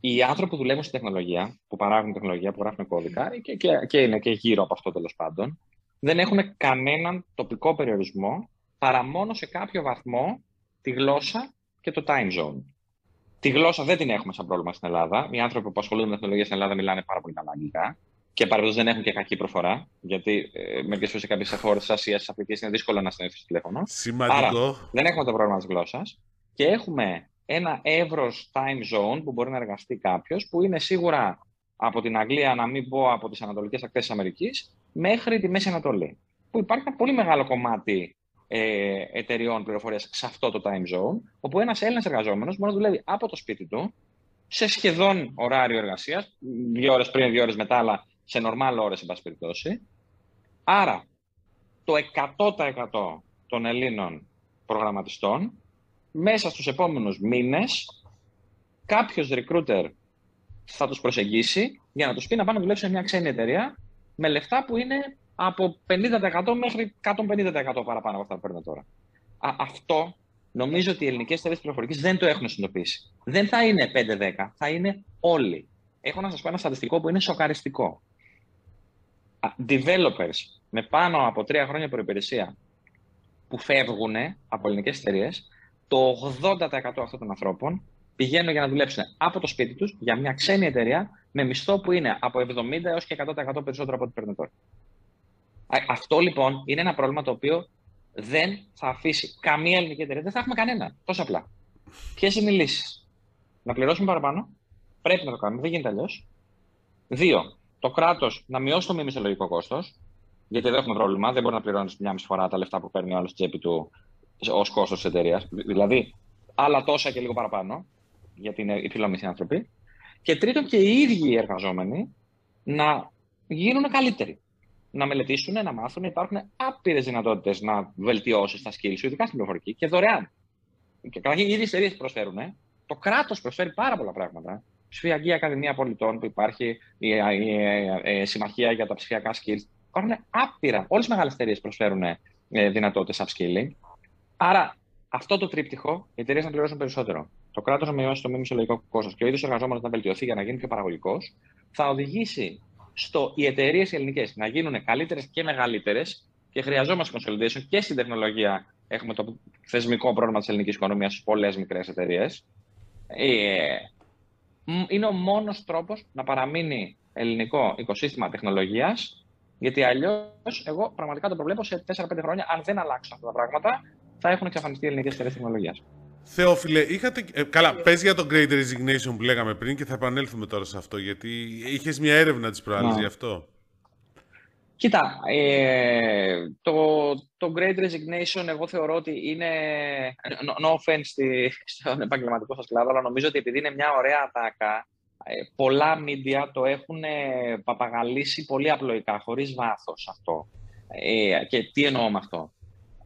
Οι άνθρωποι που δουλεύουν στην τεχνολογία, που παράγουν τεχνολογία, που γράφουν κώδικα και, και, και είναι και γύρω από αυτό τέλος πάντων, δεν έχουν κανέναν τοπικό περιορισμό παρά μόνο σε κάποιο βαθμό τη γλώσσα και το time zone. Τη γλώσσα δεν την έχουμε σαν πρόβλημα στην Ελλάδα. Οι άνθρωποι που ασχολούνται με τεχνολογία στην Ελλάδα μιλάνε πάρα πολύ καλά αγγλικά. Και παραδόξω δεν έχουν και κακή προφορά. Γιατί ε, μερικές φορές σε κάποιες χώρες της Ασίας, της Αφρικής είναι δύσκολο να στενεύει το τηλέφωνο. Σημαντικό. Άρα, δεν έχουμε το πρόβλημα της γλώσσας. Και έχουμε ένα εύρος time zone που μπορεί να εργαστεί κάποιος, που είναι σίγουρα από την Αγγλία, να μην πω από τις ανατολικές ακτές της Αμερικής, μέχρι τη Μέση Ανατολή. Που υπάρχει ένα πολύ μεγάλο κομμάτι ε, εταιριών πληροφορίας σε αυτό το time zone, όπου ένας Έλληνας εργαζόμενος μπορεί να δουλεύει από το σπίτι του σε σχεδόν ωράριο εργασίας, δύο ώρες πριν, δύο ώρες μετά, αλλά σε νορμάλ ώρες, εν πάση περιπτώσει. Άρα, το 100% των Ελλήνων προγραμματιστών μέσα στους επόμενους μήνες κάποιος recruiter θα τους προσεγγίσει για να τους πει να πάνε να δουλέψουν σε μια ξένη εταιρεία με λεφτά που είναι από 50% μέχρι 150% παραπάνω από αυτά που παίρνω τώρα. Α, αυτό νομίζω ότι οι ελληνικές εταιρείες πληροφορικής δεν το έχουν συνειδητοποιήσει. Δεν θα είναι 5-10, θα είναι όλοι. Έχω να σας πω ένα στατιστικό που είναι σοκαριστικό. Developers με πάνω από τρία χρόνια προπηρεσία που φεύγουν από ελληνικές εταιρείες, το 80% αυτών των ανθρώπων πηγαίνουν για να δουλέψουν από το σπίτι τους για μια ξένη εταιρεία με μισθό που είναι από 70 έως και 100% περισσότερο από ό,τι παίρνουν τώρα. Αυτό λοιπόν είναι ένα πρόβλημα το οποίο δεν θα αφήσει καμία ελληνική εταιρεία. Δεν θα έχουμε κανένα. Τόσο απλά. Ποιες είναι οι λύσεις; Να πληρώσουμε παραπάνω; Πρέπει να το κάνουμε. Δεν γίνεται αλλιώς. Δύο. Το κράτος να μειώσει το μη μισθολογικό κόστος. Γιατί δεν έχουμε πρόβλημα. Δεν μπορεί να πληρώνεις μια μισή φορά τα λεφτά που παίρνει ο άλλος τσέπη του ως κόστος της εταιρείας. Δηλαδή, άλλα τόσα και λίγο παραπάνω. Γιατί είναι υψηλόμισθοι άνθρωποι. Και τρίτον, και οι ίδιοι οι εργαζόμενοι να γίνουν καλύτεροι. Να μελετήσουν, να μάθουν. Υπάρχουν άπειρες δυνατότητες να βελτιώσεις τα skills σου, ειδικά στην πληροφορική και δωρεάν. Και καταρχήν οι ίδιες εταιρείες προσφέρουν. Το κράτος προσφέρει πάρα πολλά πράγματα. Ψηφιακή Ακαδημία Πολιτών που υπάρχει, η, η, η, η Συμμαχία για τα ψηφιακά skills. Υπάρχουν άπειρα. Όλες οι μεγάλες εταιρείες προσφέρουν ε, δυνατότητες upskilling. Άρα αυτό το τρίπτυχο οι εταιρείες να πληρώσουν περισσότερο. Το κράτος να μειώσει το μη μισολογικό κόστος και ο ίδιος εργαζόμενος να βελτιωθεί για να γίνει πιο παραγωγικός, θα οδηγήσει στο οι εταιρείες ελληνικές να γίνουν καλύτερες και μεγαλύτερες και χρειαζόμαστε consolidation και στην τεχνολογία. Έχουμε το θεσμικό πρόβλημα της ελληνικής οικονομίας στις πολλές μικρές εταιρείες. Ε, είναι ο μόνος τρόπος να παραμείνει ελληνικό οικοσύστημα τεχνολογίας, γιατί αλλιώς εγώ πραγματικά το προβλέπω σε 4-5 χρόνια, αν δεν αλλάξουν αυτά τα πράγματα, θα έχουν εξαφανιστεί οι ελληνικές εταιρείες τεχνολογίας. Θεόφιλε, είχατε. Ε, καλά, πες για το Great Resignation που λέγαμε πριν και θα επανέλθουμε τώρα σε αυτό, γιατί είχες μια έρευνα της προάλλης γι' αυτό. Κοίτα, ε, το, το Great Resignation εγώ θεωρώ ότι είναι, no, offense στη, στον επαγγελματικό σας κλάδο, αλλά νομίζω ότι επειδή είναι μια ωραία ατάκα, ε, πολλά media το έχουν παπαγαλίσει πολύ απλοϊκά, χωρίς βάθος αυτό. Ε, και τι εννοώ με αυτό.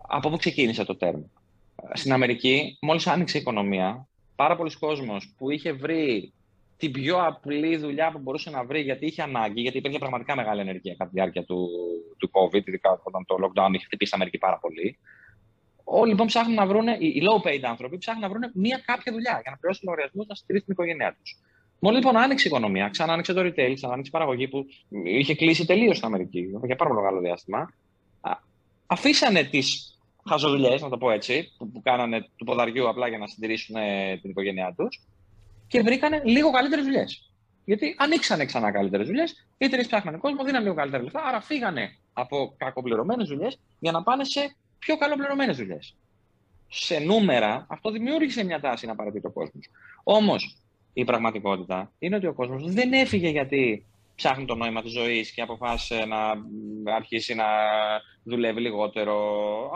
Από πού ξεκίνησε το τέρμα; Στην Αμερική, μόλις άνοιξε η οικονομία, πάρα πολλοί κόσμος που είχε βρει την πιο απλή δουλειά που μπορούσε να βρει γιατί είχε ανάγκη, γιατί υπήρχε πραγματικά μεγάλη ενέργεια κατά τη διάρκεια του, του COVID, ειδικά όταν το lockdown είχε χτυπήσει στην Αμερική πάρα πολύ. Όλοι λοιπόν ψάχνουν να βρουν, οι low paid άνθρωποι ψάχνουν να βρουν μία κάποια δουλειά για να πληρώσουν λογαριασμούς να στηρίξουν την οικογένειά τους. Μόλις λοιπόν άνοιξε η οικονομία, ξανά άνοιξε το retail, ξανά άνοιξε η παραγωγή που είχε κλείσει τελείως στην Αμερική για πάρα πολύ μεγάλο διάστημα, αφήσανε τις χαζοδουλειέ, να το πω έτσι, που, που κάνανε του ποδαριού απλά για να συντηρήσουν ε, την οικογένειά τους και βρήκανε λίγο καλύτερες δουλειές. Γιατί ανοίξανε ξανά καλύτερες δουλειές, οι εταιρείε ψάχνανε κόσμο, δίνανε λίγο καλύτερα λεφτά, άρα φύγανε από κακοπληρωμένες δουλειές για να πάνε σε πιο καλοπληρωμένες δουλειές. Σε νούμερα, αυτό δημιούργησε μια τάση να παρατηρεί ο κόσμος. Όμως, η πραγματικότητα είναι ότι ο κόσμος δεν έφυγε γιατί ψάχνει το νόημα της ζωής και αποφάσισε να αρχίσει να δουλεύει λιγότερο.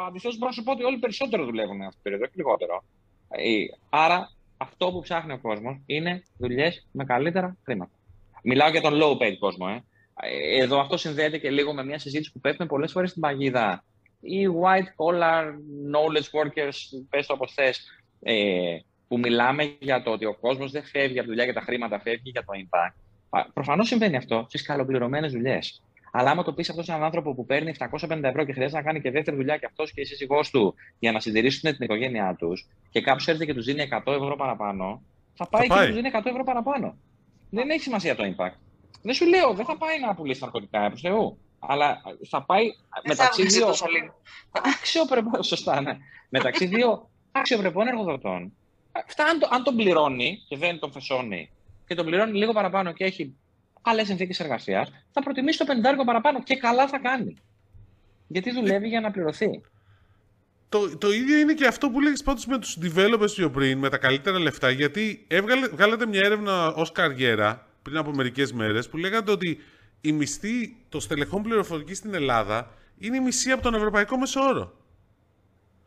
Αντιθέτως, μπορώ να σου πω ότι όλοι περισσότερο δουλεύουν αυτή την περίοδο και λιγότερο. Ε, άρα, αυτό που ψάχνει ο κόσμος είναι δουλειές με καλύτερα χρήματα. Μιλάω για τον low paid κόσμο. Ε. ε. Εδώ αυτό συνδέεται και λίγο με μια συζήτηση που πέφτουμε πολλές φορές στην παγίδα. Οι white collar knowledge workers, πες το όπως θες, ε, που μιλάμε για το ότι ο κόσμος δεν φεύγει από τη δουλειά και τα χρήματα φεύγει για το impact. Προφανώς συμβαίνει αυτό στι καλοπληρωμένε δουλειές. Αλλά άμα το πεις αυτός σε έναν άνθρωπο που παίρνει 750 ευρώ και χρειάζεται να κάνει και δεύτερη δουλειά και αυτός και η σύζυγός του για να συντηρήσουν την οικογένειά τους και κάποιος έρθει και τους δίνει 100 ευρώ παραπάνω, θα πάει, θα πάει. και τους δίνει 100 ευρώ παραπάνω. Δεν έχει σημασία το impact. Δεν σου λέω, δεν θα πάει να πουλήσει ναρκωτικά, προς Θεού. Αλλά θα πάει μεταξύ δύο. Αξιοπρεπών, [laughs] σωστά, ναι. μεταξύ δύο αξιοπρεπών εργοδοτών. Αυτά αν, το, αν τον πληρώνει και δεν τον φεσώνει και τον πληρώνει λίγο παραπάνω και έχει άλλε συνθήκες εργασίας, θα προτιμήσει το 50 παραπάνω και καλά θα κάνει. Γιατί δουλεύει για να πληρωθεί. Το, το ίδιο είναι και αυτό που λέγεις πάντως με τους developers πιο πριν, με τα καλύτερα λεφτά, γιατί έβγαλε, βγάλατε μια έρευνα ως καριέρα πριν από μερικές μέρες που λέγατε ότι η μισθή των στελεχών πληροφορικής στην Ελλάδα είναι η μισή από τον ευρωπαϊκό μεσόωρο.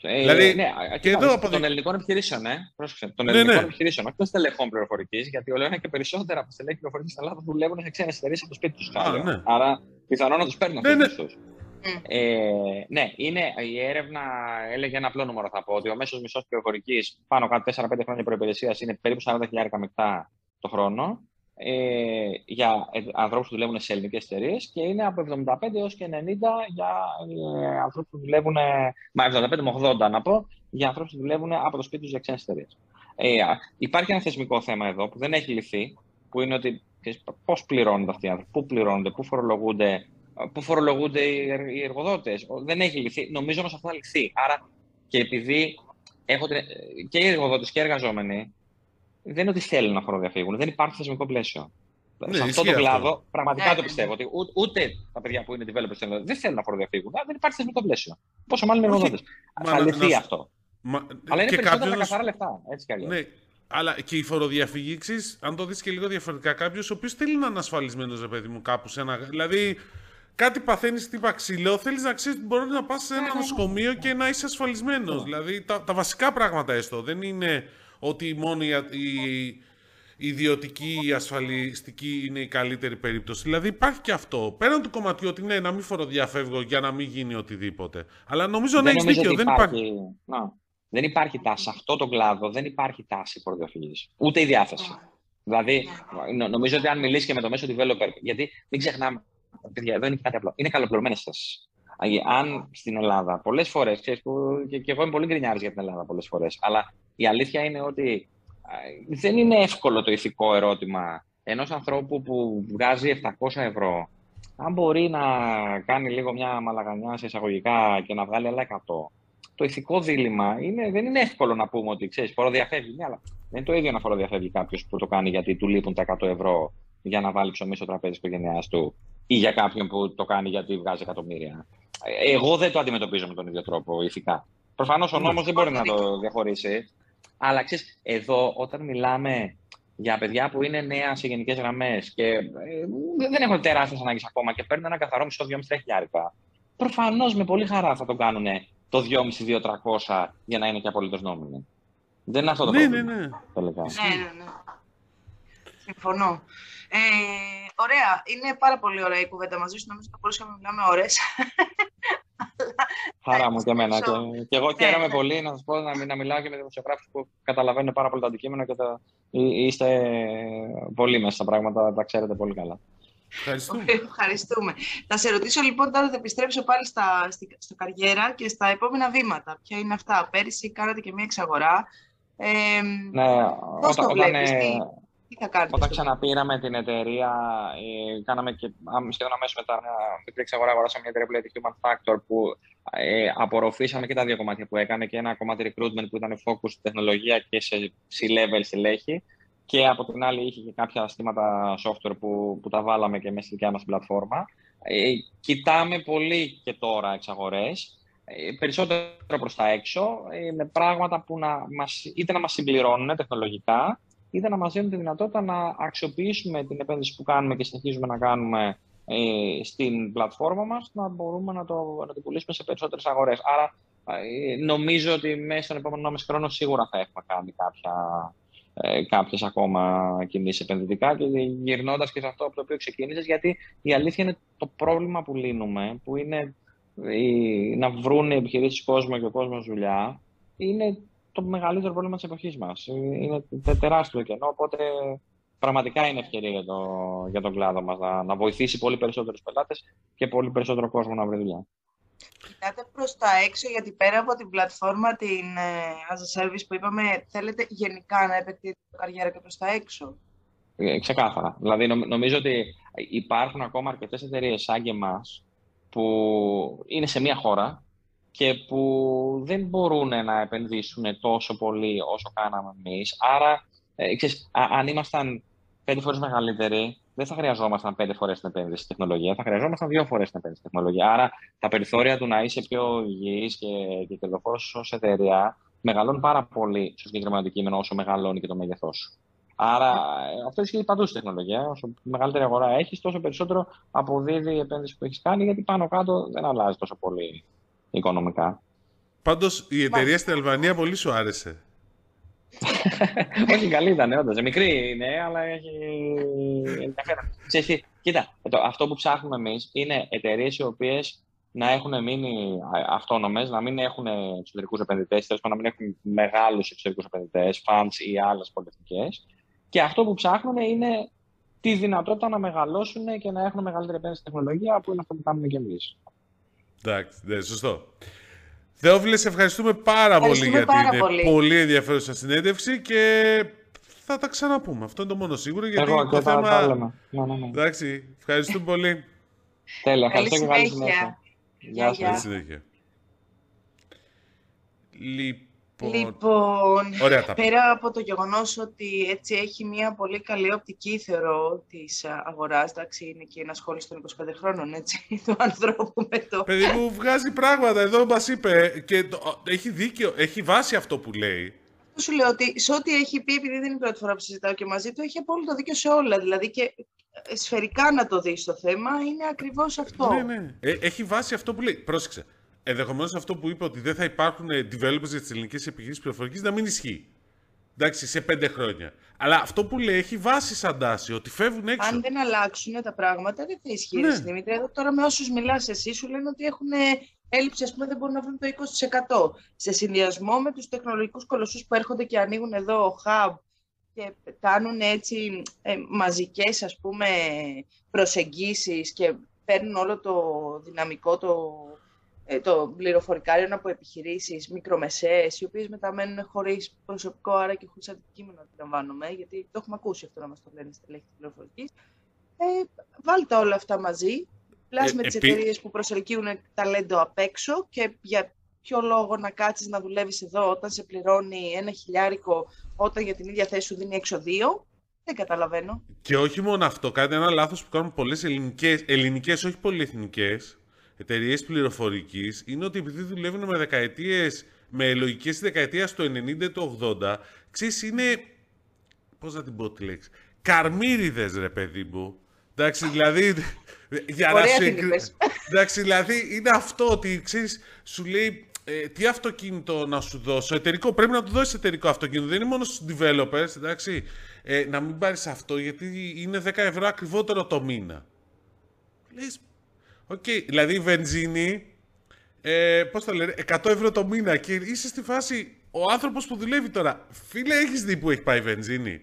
Ε, δηλαδή, ναι, και εδώ από των ελληνικών επιχειρήσεων, ε, πρόσεξε, των ναι, ελληνικών ναι. επιχειρήσεων, όχι των στελεχών πληροφορική, γιατί όλο ένα και περισσότερα από στελέχη πληροφορική στην Ελλάδα δουλεύουν σε ξένε εταιρείε από το σπίτι τους. Ναι. Άρα, πιθανόν να τους παίρνουν ναι, αυτού ναι. Ε, ναι, είναι, η έρευνα έλεγε ένα απλό νούμερο θα πω, ότι ο μέσος μισός πληροφορικής πάνω κάτω 4-5 χρόνια προπηρεσία είναι περίπου 40.000 μετά το χρόνο ε, για ανθρώπους που δουλεύουν σε ελληνικές εταιρείες και είναι από 75 έως και 90 για ε, ανθρώπους που δουλεύουν, μα 75 με 80 να πω, για ανθρώπους που δουλεύουν από το σπίτι τους για ξένες εταιρείες. Ε, υπάρχει ένα θεσμικό θέμα εδώ που δεν έχει λυθεί, που είναι ότι πώς πληρώνονται αυτοί οι άνθρωποι, πού πληρώνονται, πού φορολογούνται, πού φορολογούνται οι εργοδότες. Δεν έχει λυθεί. Νομίζω όμως αυτό θα λυθεί. Άρα και επειδή έχω, και οι εργοδότες και οι εργαζόμενοι δεν είναι ότι θέλουν να φοροδιαφύγουν. Δεν υπάρχει θεσμικό πλαίσιο. Ναι, σε αυτό το κλάδο, πραγματικά ναι, το ναι, πιστεύω ότι ούτε, τα παιδιά που είναι developers δεν θέλουν να φοροδιαφύγουν. Δεν υπάρχει θεσμικό πλαίσιο. Πόσο μάλλον οι εργοδότες. Θα λυθεί αυτό. Μα... Αλλά είναι περισσότερα κάποιος... τα καθαρά λεφτά. Έτσι κι Ναι. Αλλά και η φοροδιαφυγή, αν το δεις και λίγο διαφορετικά, κάποιο ο οποίο θέλει να είναι ασφαλισμένο, ρε παιδί μου, κάπου σε ένα. Δηλαδή, κάτι παθαίνεις τύπα ξύλο, θέλεις να ξέρεις ότι μπορεί να πας σε ένα νοσοκομείο και να είσαι ασφαλισμένος. Δηλαδή, τα, τα βασικά πράγματα έστω. Δεν είναι ότι μόνο η, η, ιδιωτική ή ασφαλιστική είναι η καλύτερη περίπτωση. Δηλαδή υπάρχει και αυτό. Πέραν του κομματιού ότι ναι, να μην φοροδιαφεύγω για να μην γίνει οτιδήποτε. Αλλά νομίζω να έχεις δίκιο. Δεν υπάρχει. Να. Δεν υπάρχει τάση. Σε αυτό το κλάδο δεν υπάρχει τάση φοροδιαφυγής. Ούτε η διάθεση. Δηλαδή, νομίζω ότι αν μιλήσεις και με το μέσο developer, γιατί μην ξεχνάμε, παιδιά, δεν είναι κάτι απλό. Είναι καλοπληρωμένες θέσεις. Αν στην Ελλάδα πολλές φορές, και, και εγώ είμαι πολύ γκρινιάρης για την Ελλάδα πολλές φορές, αλλά η αλήθεια είναι ότι δεν είναι εύκολο το ηθικό ερώτημα ενός ανθρώπου που βγάζει 700 ευρώ. Αν μπορεί να κάνει λίγο μια μαλαγανιά σε εισαγωγικά και να βγάλει άλλα 100, το ηθικό δίλημα είναι, δεν είναι εύκολο να πούμε ότι ξέρεις, φοροδιαφεύγει. Ναι, αλλά δεν είναι το ίδιο να φοροδιαφεύγει κάποιος που το κάνει γιατί του λείπουν τα 100 ευρώ για να βάλει ψωμί στο τραπέζι τη οικογένειά του ή για κάποιον που το κάνει γιατί βγάζει εκατομμύρια. Εγώ δεν το αντιμετωπίζω με τον ίδιο τρόπο ηθικά. Προφανώς ο νόμος δεν μπορεί να το διαχωρίσει. Αλλά ξέρεις, εδώ όταν μιλάμε για παιδιά που είναι νέα σε γενικές γραμμές και ε, δεν έχουν τεράστιες ανάγκες ακόμα και παίρνουν ένα καθαρό μισό 2,5 χιλιάρικα. Προφανώς με πολύ χαρά θα τον κάνουν το 2,5-2,300 για να είναι και απολύτως νόμιμο. Δεν είναι αυτό το ναι, πρόβλημα. Ναι, ναι. Ναι, ναι, ναι. Συμφωνώ. Ε, ωραία. Είναι πάρα πολύ ωραία η κουβέντα μαζί σου. Νομίζω ότι μπορούσαμε να μιλάμε ώρες. Χαρά μου και εμένα. Και, και εγώ ναι, χαίρομαι ναι. πολύ να σας πω να, να μιλάω και με δημοσιογράφους που καταλαβαίνουν πάρα πολύ το αντικείμενο και τα, είστε πολύ μέσα στα πράγματα, τα ξέρετε πολύ καλά. Ευχαριστούμε. Ευχαριστούμε. Θα σε ρωτήσω λοιπόν τώρα θα επιστρέψω πάλι στα, στο καριέρα και στα επόμενα βήματα. Ποια είναι αυτά; Πέρυσι κάνατε και μία εξαγορά. Ε, ναι, πώς όταν, το βλέπεις, όταν, τι, τι θα κάνετε όταν ξαναπήραμε την εταιρεία, ε, κάναμε και σχεδόν αμέσως μετά μια μικρή εξαγορά, αγοράσαμε μια εταιρεία που λέγεται Human Factor, που ε, απορροφήσαμε και τα δύο κομμάτια που έκανε και ένα κομμάτι recruitment που ήταν focus στη τεχνολογία και σε C-level στελέχη και από την άλλη είχε και κάποια συστήματα software που, που τα βάλαμε και μέσα στη δικιά μας πλατφόρμα. Ε, κοιτάμε πολύ και τώρα εξαγορές, ε, περισσότερο προς τα έξω, ε, με πράγματα που να μας, είτε να μας συμπληρώνουν τεχνολογικά, είτε να μας δίνουν τη δυνατότητα να αξιοποιήσουμε την επένδυση που κάνουμε και συνεχίζουμε να κάνουμε ε, στην πλατφόρμα μας, να μπορούμε να το, να το πουλήσουμε σε περισσότερες αγορές. Άρα ε, νομίζω ότι μέσα στον επόμενο χρόνο σίγουρα θα έχουμε κάνει κάποια ε, κάποιες ακόμα κινήσεις επενδυτικά. Και γυρνώντας και σε αυτό από το οποίο ξεκίνησες, γιατί η αλήθεια είναι το πρόβλημα που λύνουμε, που είναι η, να βρουν οι επιχειρήσεις κόσμο και ο κόσμος δουλειά, είναι το μεγαλύτερο πρόβλημα της εποχής μας. Είναι τεράστιο κενό. Οπότε πραγματικά είναι ευκαιρία για, το, για τον κλάδο μας να, να βοηθήσει πολύ περισσότερους πελάτες και πολύ περισσότερο κόσμο να βρει δουλειά. Κοιτάτε προς τα έξω, γιατί πέρα από την πλατφόρμα, την ε, as a service που είπαμε, θέλετε γενικά να επεκτείνετε την καριέρα και προς τα έξω; Ε, ξεκάθαρα. Δηλαδή, νομίζω ότι υπάρχουν ακόμα αρκετές εταιρείες σαν και εμάς που είναι σε μία χώρα και που δεν μπορούν να επενδύσουν τόσο πολύ όσο κάναμε εμείς. Άρα, ε, ξέρεις, αν ήμασταν πέντε φορές μεγαλύτεροι, δεν θα χρειαζόμασταν πέντε φορές την επένδυση στη τεχνολογία, θα χρειαζόμασταν δύο φορές την επένδυση στη τεχνολογία. Άρα τα περιθώρια του να είσαι πιο υγιής και, και κερδοφόρο ως εταιρεία μεγαλώνουν πάρα πολύ στο συγκεκριμένο αντικείμενο όσο μεγαλώνει και το μέγεθός σου. Άρα αυτό ισχύει παντού στη τεχνολογία. Όσο μεγαλύτερη αγορά έχεις, τόσο περισσότερο αποδίδει η επένδυση που έχεις κάνει, γιατί πάνω κάτω δεν αλλάζει τόσο πολύ οικονομικά. Πάντως η εταιρεία στην Αλβανία πολύ σου άρεσε. Όχι, καλή ήταν, όντως. Μικρή είναι, αλλά έχει ενδιαφέρον. κοίτα, αυτό που ψάχνουμε εμείς είναι εταιρείες οι οποίες να έχουν μείνει αυτόνομες, να μην έχουν εξωτερικούς επενδυτές, τέλος να μην έχουν μεγάλους εξωτερικούς επενδυτές, funds ή άλλες πολιτικέ. Και αυτό που ψάχνουν είναι τη δυνατότητα να μεγαλώσουν και να έχουν μεγαλύτερη επένδυση στην τεχνολογία, που είναι αυτό που κάνουμε και εμείς. Εντάξει, ναι, σωστό. Θεόφιλε, σε ευχαριστούμε πάρα πολύ για την πολύ. πολύ ενδιαφέρουσα συνέντευξη και θα τα ξαναπούμε. Αυτό είναι το μόνο σίγουρο. Γιατί Εγώ, το θέμα. Ναι, ναι, ναι. Εντάξει, ευχαριστούμε πολύ. Τέλεια, ευχαριστώ και καλή συνέχεια. Γεια σας. Λοιπόν, Λοιπόν, πέρα από το γεγονός ότι έτσι έχει μια πολύ καλή οπτική, θεωρώ, της αγοράς, εντάξει, είναι και ένας σχόλιος των 25 χρόνων, έτσι, [laughs] του ανθρώπου με το... Παιδί μου βγάζει πράγματα, εδώ μας είπε, και το, έχει δίκιο, έχει βάση αυτό που λέει. Σου λέω ότι σε ό,τι έχει πει, επειδή δεν είναι η πρώτη φορά που συζητάω και μαζί του, έχει απόλυτο δίκιο σε όλα. Δηλαδή και ε, σφαιρικά να το δεις το θέμα, είναι ακριβώς αυτό. Ναι, ναι. Ε, έχει βάση αυτό που λέει. Πρόσεξε. Ενδεχομένως αυτό που είπε ότι δεν θα υπάρχουν developers για τις ελληνικές επιχειρήσεις πληροφορικής να μην ισχύει. Εντάξει, σε πέντε χρόνια. Αλλά αυτό που λέει έχει βάση σαν τάση, ότι φεύγουν έξω. Αν δεν αλλάξουν τα πράγματα, δεν θα ισχύει ναι. Δημήτρη. Εδώ τώρα με όσους μιλάς εσύ, σου λένε ότι έχουν έλλειψη, ας πούμε, δεν μπορούν να βρουν το 20%. Σε συνδυασμό με τους τεχνολογικούς κολοσσούς που έρχονται και ανοίγουν εδώ hub και κάνουν έτσι ε, μαζικές, ας πούμε, προσεγγίσεις και παίρνουν όλο το δυναμικό, το, ε, το πληροφορικάριο από επιχειρήσεις μικρομεσαίες, οι οποίες μεταμένουν χωρίς προσωπικό, άρα και χωρίς αντικείμενο, αντιλαμβάνομαι, γιατί το έχουμε ακούσει αυτό να μας το λένε στελέχη της πληροφορικής. Ε, βάλτε όλα αυτά μαζί, πλάς ε, με τις επί... εταιρείες που προσελκύουν ταλέντο απ' έξω και για ποιο λόγο να κάτσεις να δουλεύεις εδώ όταν σε πληρώνει ένα χιλιάρικο, όταν για την ίδια θέση σου δίνει έξω δύο. Δεν καταλαβαίνω. Και όχι μόνο αυτό, κάτι ένα λάθος που κάνουν πολλές ελληνικές, ελληνικές όχι πολυεθνικές, εταιρείες πληροφορικής είναι ότι επειδή δουλεύουν με δεκαετίες, με λογικές δεκαετίας του 90 του 80, ξέρεις είναι, πώς να την πω τη λέξη, καρμύριδες ρε παιδί μου. Εντάξει, δηλαδή, για να σου Εντάξει, δηλαδή είναι αυτό ότι ξέρεις, σου λέει ε, τι αυτοκίνητο να σου δώσω. Εταιρικό, πρέπει να του δώσεις εταιρικό αυτοκίνητο. Δεν είναι μόνο στους developers, εντάξει. Ε, να μην πάρεις αυτό γιατί είναι 10 ευρώ ακριβότερο το μήνα. Λες. OK, okay. δηλαδή η βενζίνη. Ε, Πώς το λένε, 100 ευρώ το μήνα και είσαι στη φάση. Ο άνθρωπος που δουλεύει τώρα, φίλε, έχεις δει που έχει πάει η βενζίνη;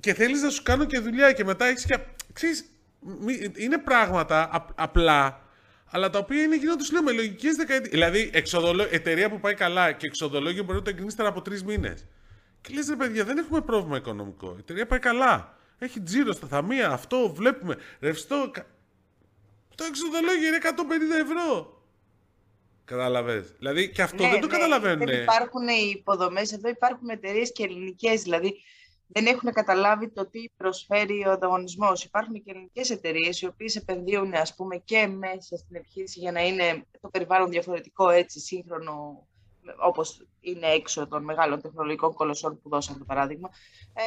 Και θέλεις να σου κάνω και δουλειά και μετά έχεις και. Ξέρεις, είναι πράγματα απλά αλλά τα οποία είναι εκείνο του λέω με λογικές δεκαετίες. Δηλαδή, εξοδολο... εταιρεία που πάει καλά και εξοδολόγιο μπορεί να το εγκρίνεις από τρεις μήνες. Και λες, ρε παιδιά, δεν έχουμε πρόβλημα οικονομικό. Η εταιρεία πάει καλά. Έχει τζίρο στα θαμεία, αυτό βλέπουμε. Ρευστό. Το εξοδολόγιο είναι 150 ευρώ. Κατάλαβες. Δηλαδή και αυτό ναι, δεν το ναι, καταλαβαίνουν. Δεν υπάρχουν οι υποδομές. Εδώ υπάρχουν εταιρείες και ελληνικές. Δηλαδή δεν έχουν καταλάβει το τι προσφέρει ο ανταγωνισμός. Υπάρχουν και ελληνικές εταιρείες οι οποίες επενδύουν ας πούμε, και μέσα στην επιχείρηση για να είναι το περιβάλλον διαφορετικό, έτσι σύγχρονο, όπως είναι έξω των μεγάλων τεχνολογικών κολοσσών που δώσαμε το παράδειγμα. Ε,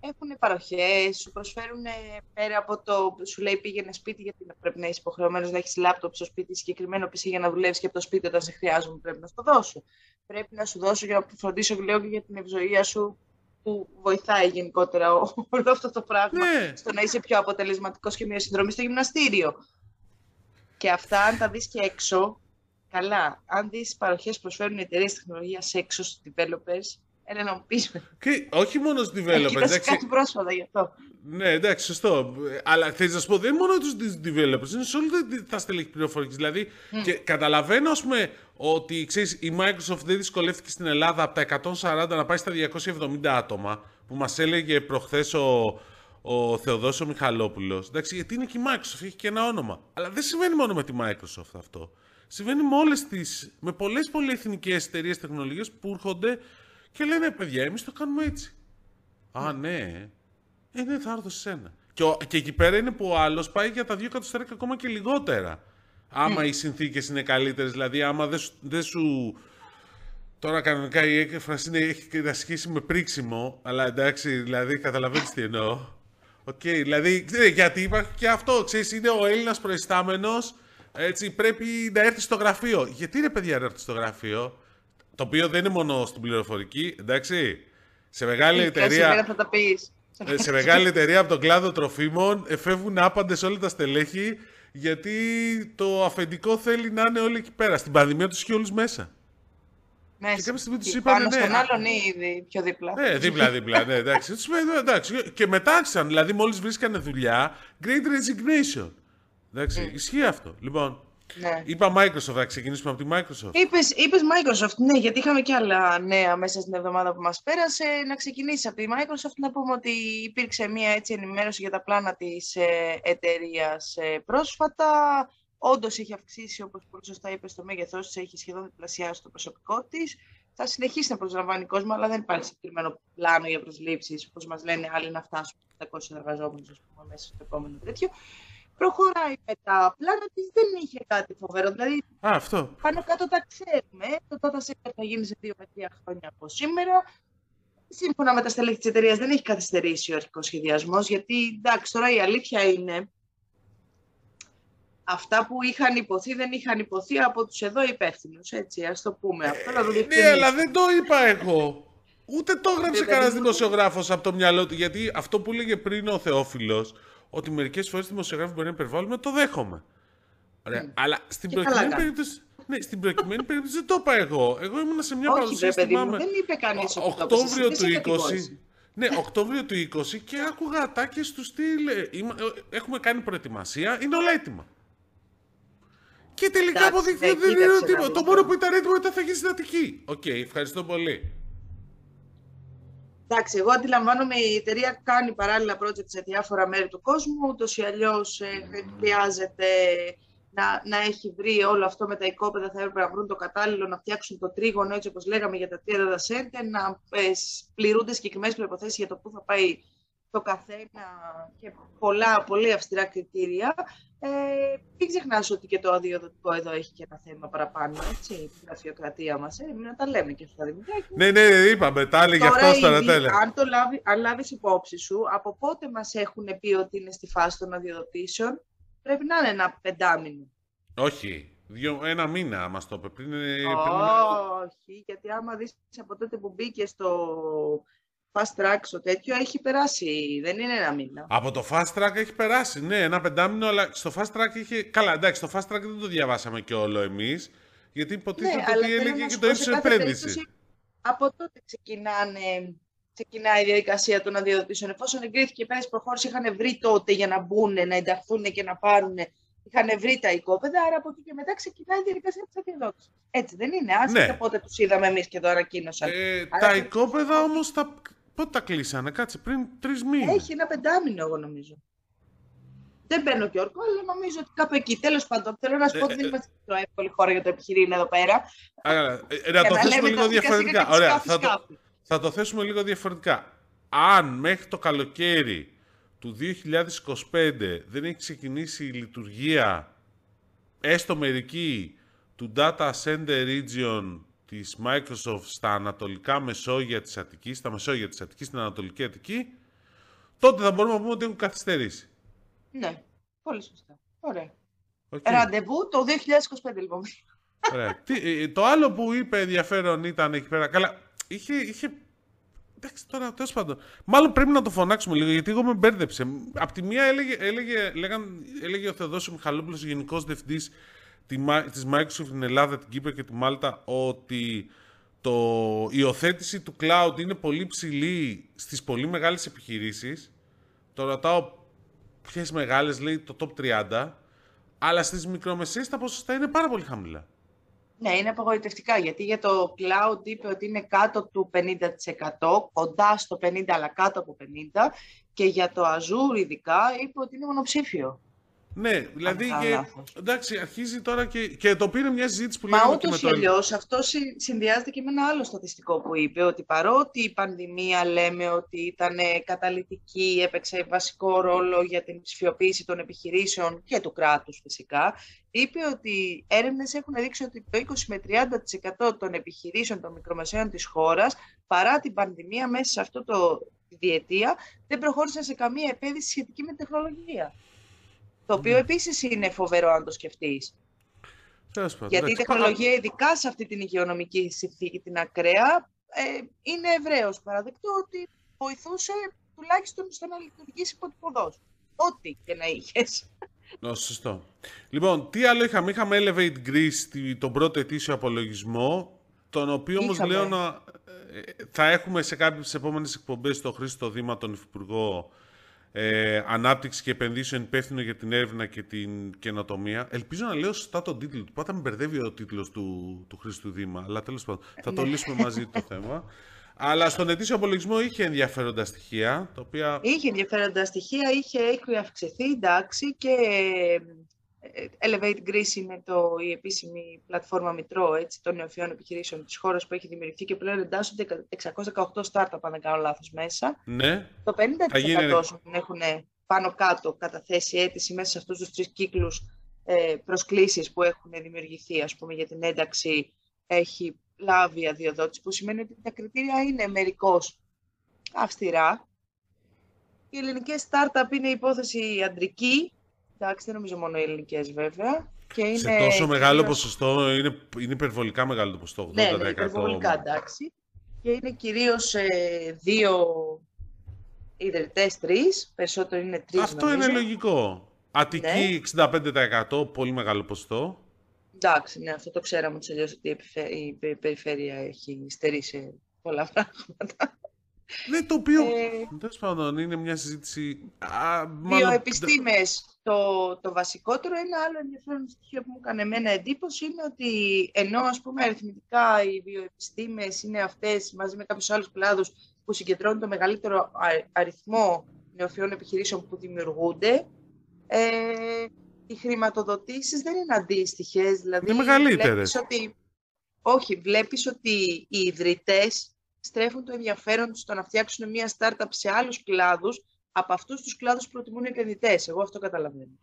έχουν παροχές, σου προσφέρουν πέρα από το. Σου λέει πήγαινε σπίτι, γιατί πρέπει να είσαι υποχρεωμένος να έχεις λάπτοπ στο σπίτι, συγκεκριμένο PC για να δουλεύεις και από το σπίτι όταν σε χρειάζομαι, πρέπει να σου το δώσω. Πρέπει να σου δώσω για να φροντίσω λέω και για την ευζοία σου που βοηθάει γενικότερα όλο αυτό το πράγμα ναι. στο να είσαι πιο αποτελεσματικός και μια συνδρομή στο γυμναστήριο. Και αυτά, αν τα δεις και έξω, καλά. Αν δεις παροχές προσφέρουν οι εταιρείες τεχνολογίας έξω στους developers, ένα να μου πεις. Και όχι μόνο στους developers. Έχει κάτι πρόσφατα γι' αυτό. Ναι, εντάξει, σωστό. Αλλά θέλει να σου πω, δεν είναι μόνο τους developers, είναι σε όλα τα στελέχη πληροφορικής. Δηλαδή, mm. και καταλαβαίνω, ας πούμε, ότι ξέρεις, η Microsoft δεν δυσκολεύτηκε στην Ελλάδα από τα 140 να πάει στα 270 άτομα, που μας έλεγε προχθές ο, ο Θεοδόσιο Μιχαλόπουλος. Εντάξει, γιατί είναι και η Microsoft, έχει και ένα όνομα. Αλλά δεν συμβαίνει μόνο με τη Microsoft αυτό. Συμβαίνει με όλες τι. με πολλές πολυεθνικές εταιρείες τεχνολογίας που έρχονται και λένε, παιδιά, εμείς το κάνουμε έτσι. Α, ναι. Ε, ναι, θα έρθω σε σένα. Και, και εκεί πέρα είναι που ο άλλος πάει για τα δύο εκατοστάρικα και ακόμα και λιγότερα. Άμα οι συνθήκες είναι καλύτερες, δηλαδή άμα δεν σου, δεν σου. Τώρα κανονικά η έκφραση είναι, έχει να σχέση με πρίξιμο, αλλά εντάξει, δηλαδή καταλαβαίνεις τι εννοώ. OK, okay, δηλαδή, γιατί υπάρχει και αυτό, ξέρεις, είναι ο Έλληνας προϊστάμενος, έτσι, πρέπει να έρθει στο γραφείο. Γιατί είναι παιδιά να έρθει στο γραφείο, το οποίο δεν είναι μόνο στην πληροφορική, εντάξει. Σε μεγάλη εταιρεία. θα τα πεις. Ε, σε μεγάλη εταιρεία από τον κλάδο τροφίμων φεύγουν άπαντες όλα τα στελέχη γιατί το αφεντικό θέλει να είναι όλοι εκεί πέρα. Στην πανδημία τους είχε όλους μέσα. Μέσα. Και κάποια στιγμή τους είπαν. Ναι, στον άλλον ήδη πιο δίπλα. Ναι, δίπλα-δίπλα. Ναι, εντάξει. Τους εντάξει. Και μετάξαν, δηλαδή μόλις βρίσκανε δουλειά, great resignation. Εντάξει, mm. ισχύει αυτό. Λοιπόν, ναι. Είπα Microsoft, θα ξεκινήσουμε από τη Microsoft. Είπες, είπες Microsoft, ναι, γιατί είχαμε και άλλα νέα μέσα στην εβδομάδα που μας πέρασε. Να ξεκινήσει από τη Microsoft, να πούμε ότι υπήρξε μια έτσι ενημέρωση για τα πλάνα της ε, εταιρείας ε, πρόσφατα. Όντως έχει αυξήσει, όπως πολύ σωστά είπες, το μέγεθός της, έχει σχεδόν διπλασιάσει το προσωπικό της. Θα συνεχίσει να προσλαμβάνει κόσμο, αλλά δεν υπάρχει συγκεκριμένο πλάνο για προσλήψεις, όπως μας λένε άλλοι, να φτάσουν 700 εργαζόμενους, μέσα στο επόμενο τέτοιο προχωράει μετά. Πλάνα τη δεν είχε κάτι φοβερό. Δηλαδή, Α, αυτό. πάνω κάτω τα ξέρουμε. Το data center θα γίνει σε δύο με τρία χρόνια από σήμερα. Σύμφωνα με τα στελέχη της εταιρείας, δεν έχει καθυστερήσει ο αρχικός σχεδιασμός, γιατί εντάξει, τώρα η αλήθεια είναι αυτά που είχαν υποθεί δεν είχαν υποθεί από τους εδώ υπεύθυνους. Έτσι, ας το πούμε. αυτό. Να το ναι, αλλά δεν το είπα εγώ. Ούτε το έγραψε κανένας δημοσιογράφος από το μυαλό του. Γιατί αυτό που έλεγε πριν ο Θεόφιλος, ότι μερικές φορές οι δημοσιογράφοι μπορεί να υπερβάλλουν, το δέχομαι. Ωραία. Mm. Αλλά στην προκειμένη περίπτωση. Ναι, στην προκειμένη περίπτωση δεν το είπα εγώ. Εγώ ήμουν σε μια παρουσίαση. Όχι, παιδί μου, δεν είπε κανείς Οκτώβριο του 20. Ναι, Οκτώβριο του 20 και άκουγα ατάκες του στυλ. Ε, έχουμε κάνει προετοιμασία, είναι όλα έτοιμα. Και τελικά αποδείχθηκε ότι δεν είναι έτοιμο. Το μόνο που ήταν έτοιμο ήταν θα γίνεις συντατική. Οκ, ευχαριστώ πολύ. Εντάξει, εγώ αντιλαμβάνομαι η εταιρεία κάνει παράλληλα project σε διάφορα μέρη του κόσμου. Ούτως ή αλλιώς ε, χρειάζεται να, να έχει βρει όλο αυτό με τα οικόπεδα, θα έπρεπε να βρουν το κατάλληλο, να φτιάξουν το τρίγωνο, έτσι όπως λέγαμε για τα τρία data center, να ε, πληρούνται συγκεκριμένες προϋποθέσεις για το πού θα πάει το καθένα και πολλά, πολύ αυστηρά κριτήρια. Ε, μην ξεχνάς ότι και το αδειοδοτικό εδώ έχει και ένα θέμα παραπάνω, έτσι, η γραφειοκρατία μας. Ε, να τα λέμε και αυτά, Δημητράκη. Ναι, ναι, είπαμε, τα έλεγε αυτός τώρα τέλεια. Αν το λάβει, αν λάβεις υπόψη σου, από πότε μας έχουν πει ότι είναι στη φάση των αδειοδοτήσεων, πρέπει να είναι ένα πεντάμινο. Όχι. Δύο, ένα μήνα μας το είπε. Πριν, Όχι, γιατί άμα δεις από τότε που μπήκε στο fast track στο τέτοιο, έχει περάσει. Δεν είναι ένα μήνα. Από το fast track έχει περάσει. Ναι, ένα πεντάμινο, αλλά στο fast track είχε. Καλά, εντάξει, στο fast track δεν το διαβάσαμε και όλο εμείς, Γιατί υποτίθεται ναι, ότι έλεγε και το ύψος επένδυσης. Από τότε ξεκινάνε ξεκινάει η διαδικασία των αδειοδοτήσεων. Εφόσον εγκρίθηκε η επένδυση προχώρηση, είχαν βρει τότε για να μπουν, να ενταχθούν και να πάρουν. Είχαν βρει τα οικόπεδα, άρα από εκεί και μετά ξεκινάει η διαδικασία της αδειοδότησης. Έτσι δεν είναι. Άσχετα ναι. πότε τους είδαμε εμείς και τώρα ανακοίνωσαν. Ε, τα οικόπεδα όμως τα... πότε τα κλείσανε, κάτσε πριν τρεις μήνες. Έχει ένα πεντάμινο, εγώ νομίζω. Δεν μπαίνω και όρκο, αλλά νομίζω ότι κάπου εκεί. Τέλος πάντων, θέλω να σου πω ότι δεν ε, είμαστε πιο εύκολη χώρα για το επιχειρήν εδώ πέρα. Ε, να το θέσουμε λίγο διαφορετικά. Ωραία, θα το, θα το θέσουμε λίγο διαφορετικά. Αν μέχρι το καλοκαίρι του 2025 δεν έχει ξεκινήσει η λειτουργία έστω μερική του Data Center Region της Microsoft στα ανατολικά Μεσόγεια της Αττικής, στα Μεσόγεια της Αττικής, στην Ανατολική Αττική, τότε θα μπορούμε να πούμε ότι έχουν καθυστερήσει. Ναι, πολύ σωστά. Ωραία. Okay. Ραντεβού το 2025 λοιπόν. Ωραία. Ε, το άλλο που είπε ενδιαφέρον ήταν εκεί πέρα. Καλά, είχε, είχε Εντάξει, τώρα τέλος πάντων. Μάλλον πρέπει να το φωνάξουμε λίγο γιατί εγώ με μπέρδεψε. Απ' τη μία έλεγε, έλεγε, λέγαν, έλεγε ο Θεοδόσιο Μιχαλόπουλος, γενικός διευθυντής τη Microsoft στην Ελλάδα, την Κύπρο και τη Μάλτα, ότι το, η υιοθέτηση του cloud είναι πολύ ψηλή στις πολύ μεγάλες επιχειρήσεις. Το ρωτάω ποιες μεγάλες, λέει το top 30, αλλά στις μικρομεσαίες τα ποσοστά είναι πάρα πολύ χαμηλά. Ναι, είναι απογοητευτικά, γιατί για το cloud είπε ότι είναι κάτω του 50%, κοντά στο 50% αλλά κάτω από 50% και για το Azure ειδικά είπε ότι είναι μονοψήφιο. Ναι, δηλαδή και, εντάξει, αρχίζει τώρα και, και το πήρε μια συζήτηση που Μα λέγαμε και με το... αλλιώς αυτό συνδυάζεται και με ένα άλλο στατιστικό που είπε, ότι παρότι η πανδημία λέμε ότι ήταν καταλητική, έπαιξε βασικό ρόλο για την ψηφιοποίηση των επιχειρήσεων και του κράτους φυσικά, είπε ότι έρευνες έχουν δείξει ότι το 20 με 30% των επιχειρήσεων των μικρομεσαίων της χώρας, παρά την πανδημία μέσα σε αυτό το διετία, δεν προχώρησαν σε καμία επένδυση σχετική με τεχνολογία. Το οποίο mm. επίσης είναι φοβερό αν το σκεφτείς. Γιατί η τεχνολογία, ειδικά σε αυτή την υγειονομική συνθήκη, την ακραία, ε, είναι ευρέως παραδεκτό ότι βοηθούσε τουλάχιστον στο να λειτουργήσει υποτυπωδό. Ό,τι και να είχες. Ναι, σωστό. Λοιπόν, τι άλλο είχαμε; Είχαμε Elevate Greece, τον πρώτο ετήσιο απολογισμό, τον οποίο όμως λέω να. Ε, θα έχουμε σε κάποιες επόμενες εκπομπές το Χρήστο Δήμα, τον Υφυπουργό ε, Ανάπτυξη και Επενδύσεων υπεύθυνο για την έρευνα και την καινοτομία. Ελπίζω να λέω σωστά τον τίτλο του. Πάντα με μπερδεύει ο τίτλος του, του Χρήστου Δήμα, αλλά τέλος πάντων θα το ναι. λύσουμε μαζί το [laughs] θέμα. Αλλά στον ετήσιο απολογισμό είχε ενδιαφέροντα στοιχεία. Τα οποία... Είχε ενδιαφέροντα στοιχεία, είχε, έχει αυξηθεί, εντάξει, και ε, Elevate Greece είναι το, η επίσημη πλατφόρμα Μητρό έτσι, των νεοφιών επιχειρήσεων της χώρας που έχει δημιουργηθεί και πλέον εντάσσονται 618 startup, αν δεν κάνω λάθος, μέσα. Ναι. Το 50% έχουν πάνω κάτω καταθέσει αίτηση μέσα σε αυτούς τους τρεις κύκλους ε, προσκλήσεις που έχουν δημιουργηθεί, ας πούμε, για την ένταξη έχει λάβει αδειοδότηση, που σημαίνει ότι τα κριτήρια είναι μερικώς αυστηρά. Οι ελληνικές startup είναι υπόθεση αντρική, Εντάξει, δεν νομίζω μόνο οι ελληνικές βέβαια. Και είναι σε τόσο μεγάλο ποσοστό, είναι, είναι υπερβολικά μεγάλο το ποσοστό. 80%. Ναι, είναι υπερβολικά εντάξει. Και και είναι κυρίως ε, δύο ιδρυτές, τρεις, περισσότερο είναι τρεις Αυτό νομίζω. είναι λογικό. Αττική 65%, πολύ μεγάλο ποσοστό. Εντάξει, ναι, αυτό το ξέραμε ότι αλλιώς ότι η, επιφε- η πε- περιφέρεια έχει στερήσει πολλά πράγματα. Ναι, το οποίο. Ε, Τέλος πάντων, είναι μια συζήτηση. Α, μάλλον- Βιοεπιστήμες, το, το βασικότερο, ένα άλλο ενδιαφέρον στοιχείο που μου έκανε εμένα εντύπωση είναι ότι ενώ ας πούμε αριθμητικά οι βιοεπιστήμες είναι αυτές μαζί με κάποιους άλλους κλάδους που συγκεντρώνουν το μεγαλύτερο α- αριθμό νεοφυών επιχειρήσεων που δημιουργούνται, ε, οι χρηματοδοτήσεις δεν είναι αντίστοιχες. Δηλαδή, Είναι μεγαλύτερες. βλέπεις Ότι, όχι, βλέπεις ότι οι ιδρυτές στρέφουν το ενδιαφέρον τους στο να φτιάξουν μια startup σε άλλους κλάδους από αυτούς τους κλάδους που προτιμούν οι επενδυτές. Εγώ αυτό καταλαβαίνω.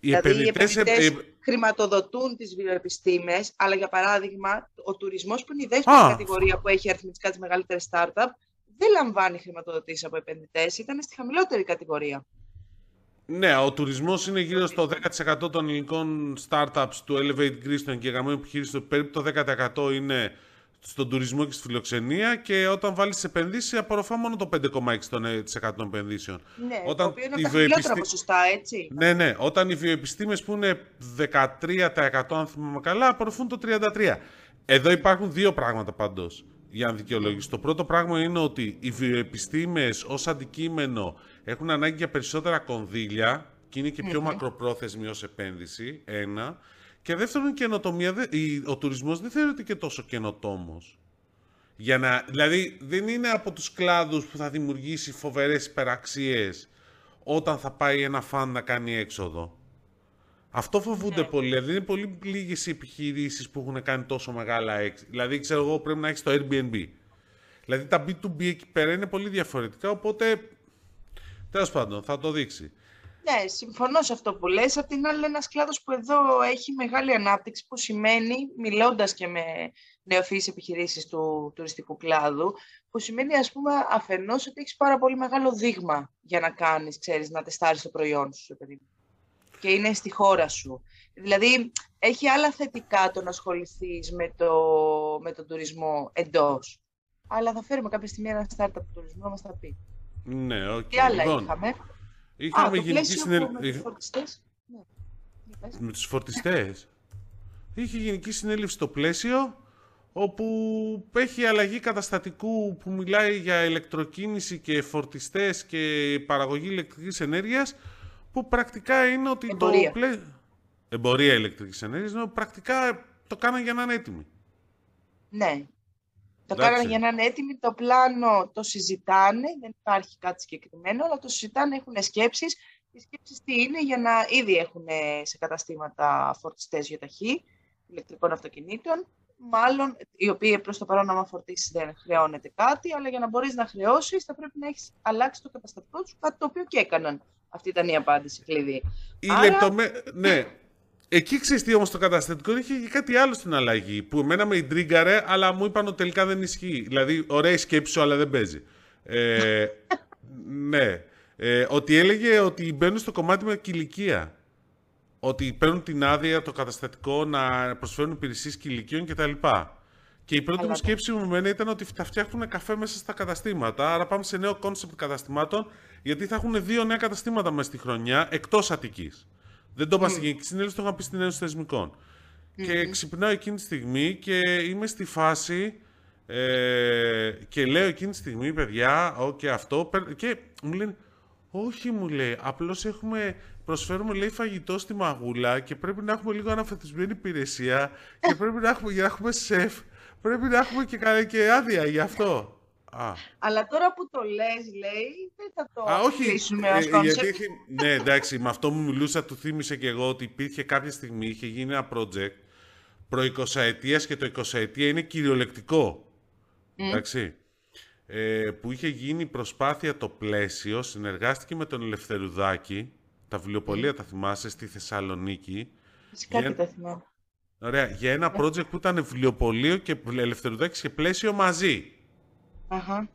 οι δηλαδή, οι επενδυτές. επενδυτές ε, χρηματοδοτούν τις βιοεπιστήμες, αλλά για παράδειγμα, ο τουρισμός που είναι η δεύτερη Α. κατηγορία που έχει αριθμητικά τις μεγαλύτερες startup, δεν λαμβάνει χρηματοδοτήσεις από επενδυτές, ήταν στη χαμηλότερη κατηγορία. Ναι, ο τουρισμός είναι γύρω στο 10% των ελληνικών startups του Elevate Greece, των εγγεγραμμένων επιχειρήσεων. Περίπου το 10% είναι στον τουρισμό και στη φιλοξενία και όταν βάλεις επενδύσεις απορροφά μόνο το 5,6% των ε, των επενδύσεων. Ναι, Όταν το οποίο είναι η από τα χαμηλότερα βιοεπιστή- ποσοστά, έτσι. Ναι, ναι. Όταν οι βιοεπιστήμες που είναι 13% αν θυμάμαι καλά, απορροφούν το 33%. Εδώ υπάρχουν δύο πράγματα πάντως για να δικαιολογήσω. Το πρώτο πράγμα είναι ότι οι βιοεπιστήμες ως αντικείμενο έχουν ανάγκη για περισσότερα κονδύλια και είναι και πιο μακροπρόθεσμη ως επένδυση, ένα. Και δεύτερον, η καινοτομία, δεν- η- ο τουρισμός δεν θεωρείται και τόσο καινοτόμος. Για να, δηλαδή, δεν είναι από τους κλάδους που θα δημιουργήσει φοβερές υπεραξίες όταν θα πάει ένα φαν να κάνει έξοδο. Αυτό φοβούνται Ναι. πολύ. Δηλαδή, είναι πολύ λίγες οι επιχειρήσεις που έχουν κάνει τόσο μεγάλα έξοδα. Δηλαδή, ξέρω εγώ, πρέπει να έχεις το Airbnb. Δηλαδή, τα B2B εκεί πέρα είναι πολύ διαφορετικά, οπότε, τέλος πάντων, θα το δείξει. Ναι, συμφωνώ σε αυτό που λες. Απ' την άλλη, ένας κλάδος που εδώ έχει μεγάλη ανάπτυξη, που σημαίνει, μιλώντας και με νεοφυείς επιχειρήσεις του τουριστικού κλάδου, που σημαίνει, ας πούμε, αφενός ότι έχεις πάρα πολύ μεγάλο δείγμα για να κάνεις, ξέρεις, να τεστάρεις το προϊόν σου, ρε παιδί μου. Και είναι στη χώρα σου. Δηλαδή, έχει άλλα θετικά το να ασχοληθείς με, το, με τον τουρισμό εντός. Αλλά θα φέρουμε κάποια στιγμή ένα startup του τουρισμού να μας τα πει. Ναι, οκ. Τι άλλα Λοιπόν, είχαμε; Είχαμε Α, το γενική πλαίσιο συνέλ- που με τους φορτιστές. Ναι. Για πες. με τους φορτιστές. Είχε γενική συνέλευση στο πλαίσιο, όπου έχει αλλαγή καταστατικού που μιλάει για ηλεκτροκίνηση και φορτιστές και παραγωγή ηλεκτρικής ενέργειας, που πρακτικά είναι ότι Εμπορία. το πλαίσιο... Εμπορία ηλεκτρικής ενέργειας, ενώ πρακτικά το κάναν για να είναι έτοιμοι. Ναι. Το Εντάξει. κάνανε για να είναι έτοιμοι. Το πλάνο το συζητάνε. Δεν υπάρχει κάτι συγκεκριμένο, αλλά το συζητάνε, έχουν σκέψεις. Οι σκέψεις τι είναι για να ήδη έχουν σε καταστήματα φορτιστές γεωταχή ηλεκτρικών αυτοκινήτων. Μάλλον, οι οποίοι προς το παρόν, άμα φορτίσεις δεν χρεώνεται κάτι, αλλά για να μπορείς να χρεώσεις θα πρέπει να έχεις αλλάξει το καταστατικό σου, κάτι το οποίο και έκαναν. Αυτή ήταν η απάντηση κλειδί. Η Άρα- λεπτομέ- Ναι. Εκεί ξέρεις τι όμως το καταστατικό είχε και κάτι άλλο στην αλλαγή που εμένα με ιντρίγκαρε αλλά μου είπαν ότι τελικά δεν ισχύει. Δηλαδή ωραία η σκέψη σου αλλά δεν παίζει. Ε, [laughs] ναι. Ε, ότι έλεγε ότι μπαίνουν στο κομμάτι με κυλικεία. Ότι παίρνουν την άδεια το καταστατικό να προσφέρουν υπηρεσίες κυλικείων κτλ. Και η πρώτη Αλλά μου το- σκέψη μου μένα ήταν ότι θα φτιάχνουν καφέ μέσα στα καταστήματα. Άρα πάμε σε νέο concept καταστημάτων, γιατί θα έχουν δύο νέα καταστήματα μέσα στη χρονιά εκτός Αττικής. Δεν το είπα στη Γενική Συνέλευση, το είχα πει στην Ένωση Θεσμικών. Και ξυπνάω εκείνη τη στιγμή και είμαι στη φάση ε, και λέω εκείνη τη στιγμή, παιδιά, ok, αυτό. παίρ- Και μου λένε, όχι μου λέει, απλώς έχουμε, προσφέρουμε λέει φαγητό στη μαγούλα και πρέπει να έχουμε λίγο αναφετισμένη υπηρεσία και πρέπει να έχουμε, για να έχουμε σεφ, πρέπει να έχουμε και, κα- και άδεια γι' αυτό. Α, Αλλά τώρα που το λες, λέει, δεν θα το Α, όχι. κλείσουμε ε, ως γιατί concept. έχει- ναι, εντάξει, με αυτό μου μιλούσα, του θύμισε και εγώ ότι υπήρχε κάποια στιγμή, είχε γίνει ένα project προ 20 ετίας και το 20 ετία είναι κυριολεκτικό. Εντάξει. Ε, που είχε γίνει προσπάθεια το πλαίσιο, συνεργάστηκε με τον Ελευθερουδάκη, τα βιβλιοπολία τα θυμάσαι, στη Θεσσαλονίκη. Φυσικά Για- και τα θυμάμαι. Ωραία, για ένα project που ήταν βιβλιοπωλείο και Ελευθερουδάκης και πλαίσιο μαζί. Αχα.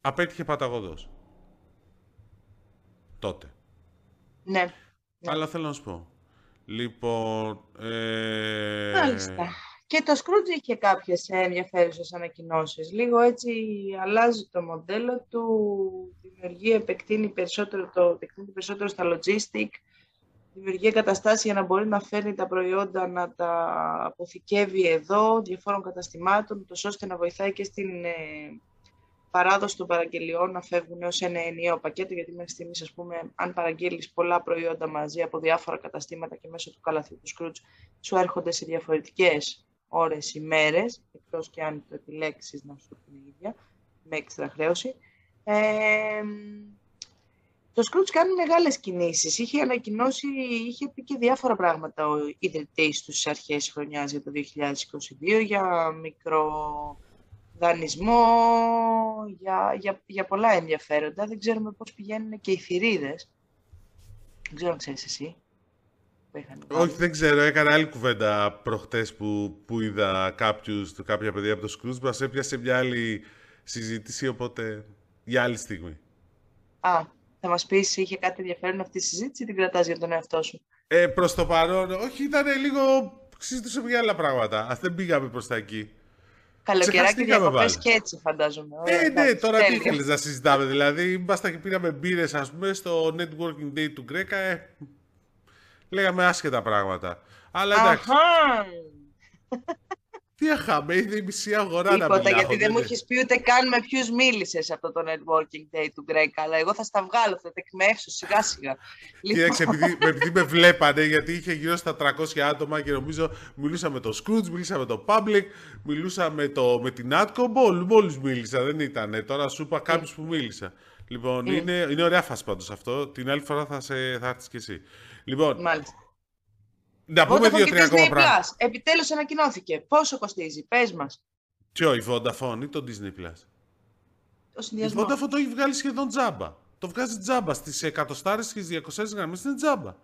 Απέτυχε παταγωδός. Τότε. Ναι. Ναι. Αλλά θέλω να σου πω. Λοιπόν. Ε... Μάλιστα. Και το Scrooge είχε κάποιες ενδιαφέρουσες ανακοινώσεις. Λίγο έτσι αλλάζει το μοντέλο του, δημιουργεί, επεκτείνει περισσότερο, το, επεκτείνει περισσότερο στα logistic, δημιουργεί εγκαταστάσεις για να μπορεί να φέρνει τα προϊόντα να τα αποθηκεύει εδώ, διαφόρων καταστημάτων, τόσο ώστε να βοηθάει και στην ε, παράδοση των παραγγελιών να φεύγουν ως ένα ενιαίο πακέτο, γιατί μέχρι στιγμής, ας πούμε, αν παραγγείλεις πολλά προϊόντα μαζί από διάφορα καταστήματα και μέσω του καλαθιού του Scrooge, σου έρχονται σε διαφορετικές ώρες ή μέρες, εκτός και αν το επιλέξεις να σου την ίδια, με έξτρα χρέωση. Ε, το Scrooge κάνει μεγάλες κινήσεις. Είχε ανακοινώσει, είχε πει και διάφορα πράγματα ο ιδρυτής στις αρχές χρονιάς για το 2022, για μικρό δανεισμό, για, για, για πολλά ενδιαφέροντα. Δεν ξέρουμε πώς πηγαίνουν και οι θηρίδες. Δεν ξέρω αν ξέρεις εσύ. Όχι, δεν ξέρω. Έκανα άλλη κουβέντα προχτές που, που είδα κάποιους, κάποια παιδιά από το Scrooge. Μας έπιασε μια άλλη συζήτηση, οπότε για άλλη στιγμή. Α, θα μας πεις, είχε κάτι ενδιαφέρον αυτή η συζήτηση ή την κρατάς για τον εαυτό σου; Ε, προς το παρόν, όχι, ήταν λίγο... Συζητούσαμε για άλλα πράγματα. Ας δεν πήγαμε προς τα εκεί. Καλοκαιράκι διακοπές και έτσι φαντάζομαι. Ε, ναι, τώρα τι ήθελες να συζητάμε. Δηλαδή, ήμασταν και πήραμε μπύρες, ας πούμε, στο networking day του Γκρέκα. Ε, λέγαμε άσχετα πράγματα. Αλλά εντάξει. Τι αχάμε, είδε η μισή αγορά Τίποτα, να μιλάω. γιατί δεν μου έχεις πει ούτε καν με ποιους μίλησες σε αυτό το networking day του Greg, αλλά εγώ θα στα βγάλω, θα τα εκμεύσω σιγά σιγά. [laughs] Κοίταξε, επειδή, επειδή με βλέπανε, γιατί είχε γύρω στα 300 άτομα και νομίζω μιλούσα με το Scrooge, μιλούσα με το Public, μιλούσα με, το, με την Atco, μόλις μίλησα, δεν ήταν. Τώρα σου είπα κάποιους που μίλησα. Λοιπόν, mm. είναι, είναι ωραία φάση πάντως αυτό. Την άλλη φορά θα, σε, θα έρθεις κι εσύ. Λοιπόν, Μάλιστα. Να πούμε δύο-τρία ακόμα πράγματα. Επιτέλους ανακοινώθηκε. Πόσο κοστίζει, πες μας. Ποιο, η Vodafone ή το Disney Plus; Το συνδυασμό. Η Vodafone το έχει βγάλει σχεδόν τζάμπα. Το βγάζει τζάμπα στις εκατοστάρες και στις 200 γραμμές είναι τζάμπα.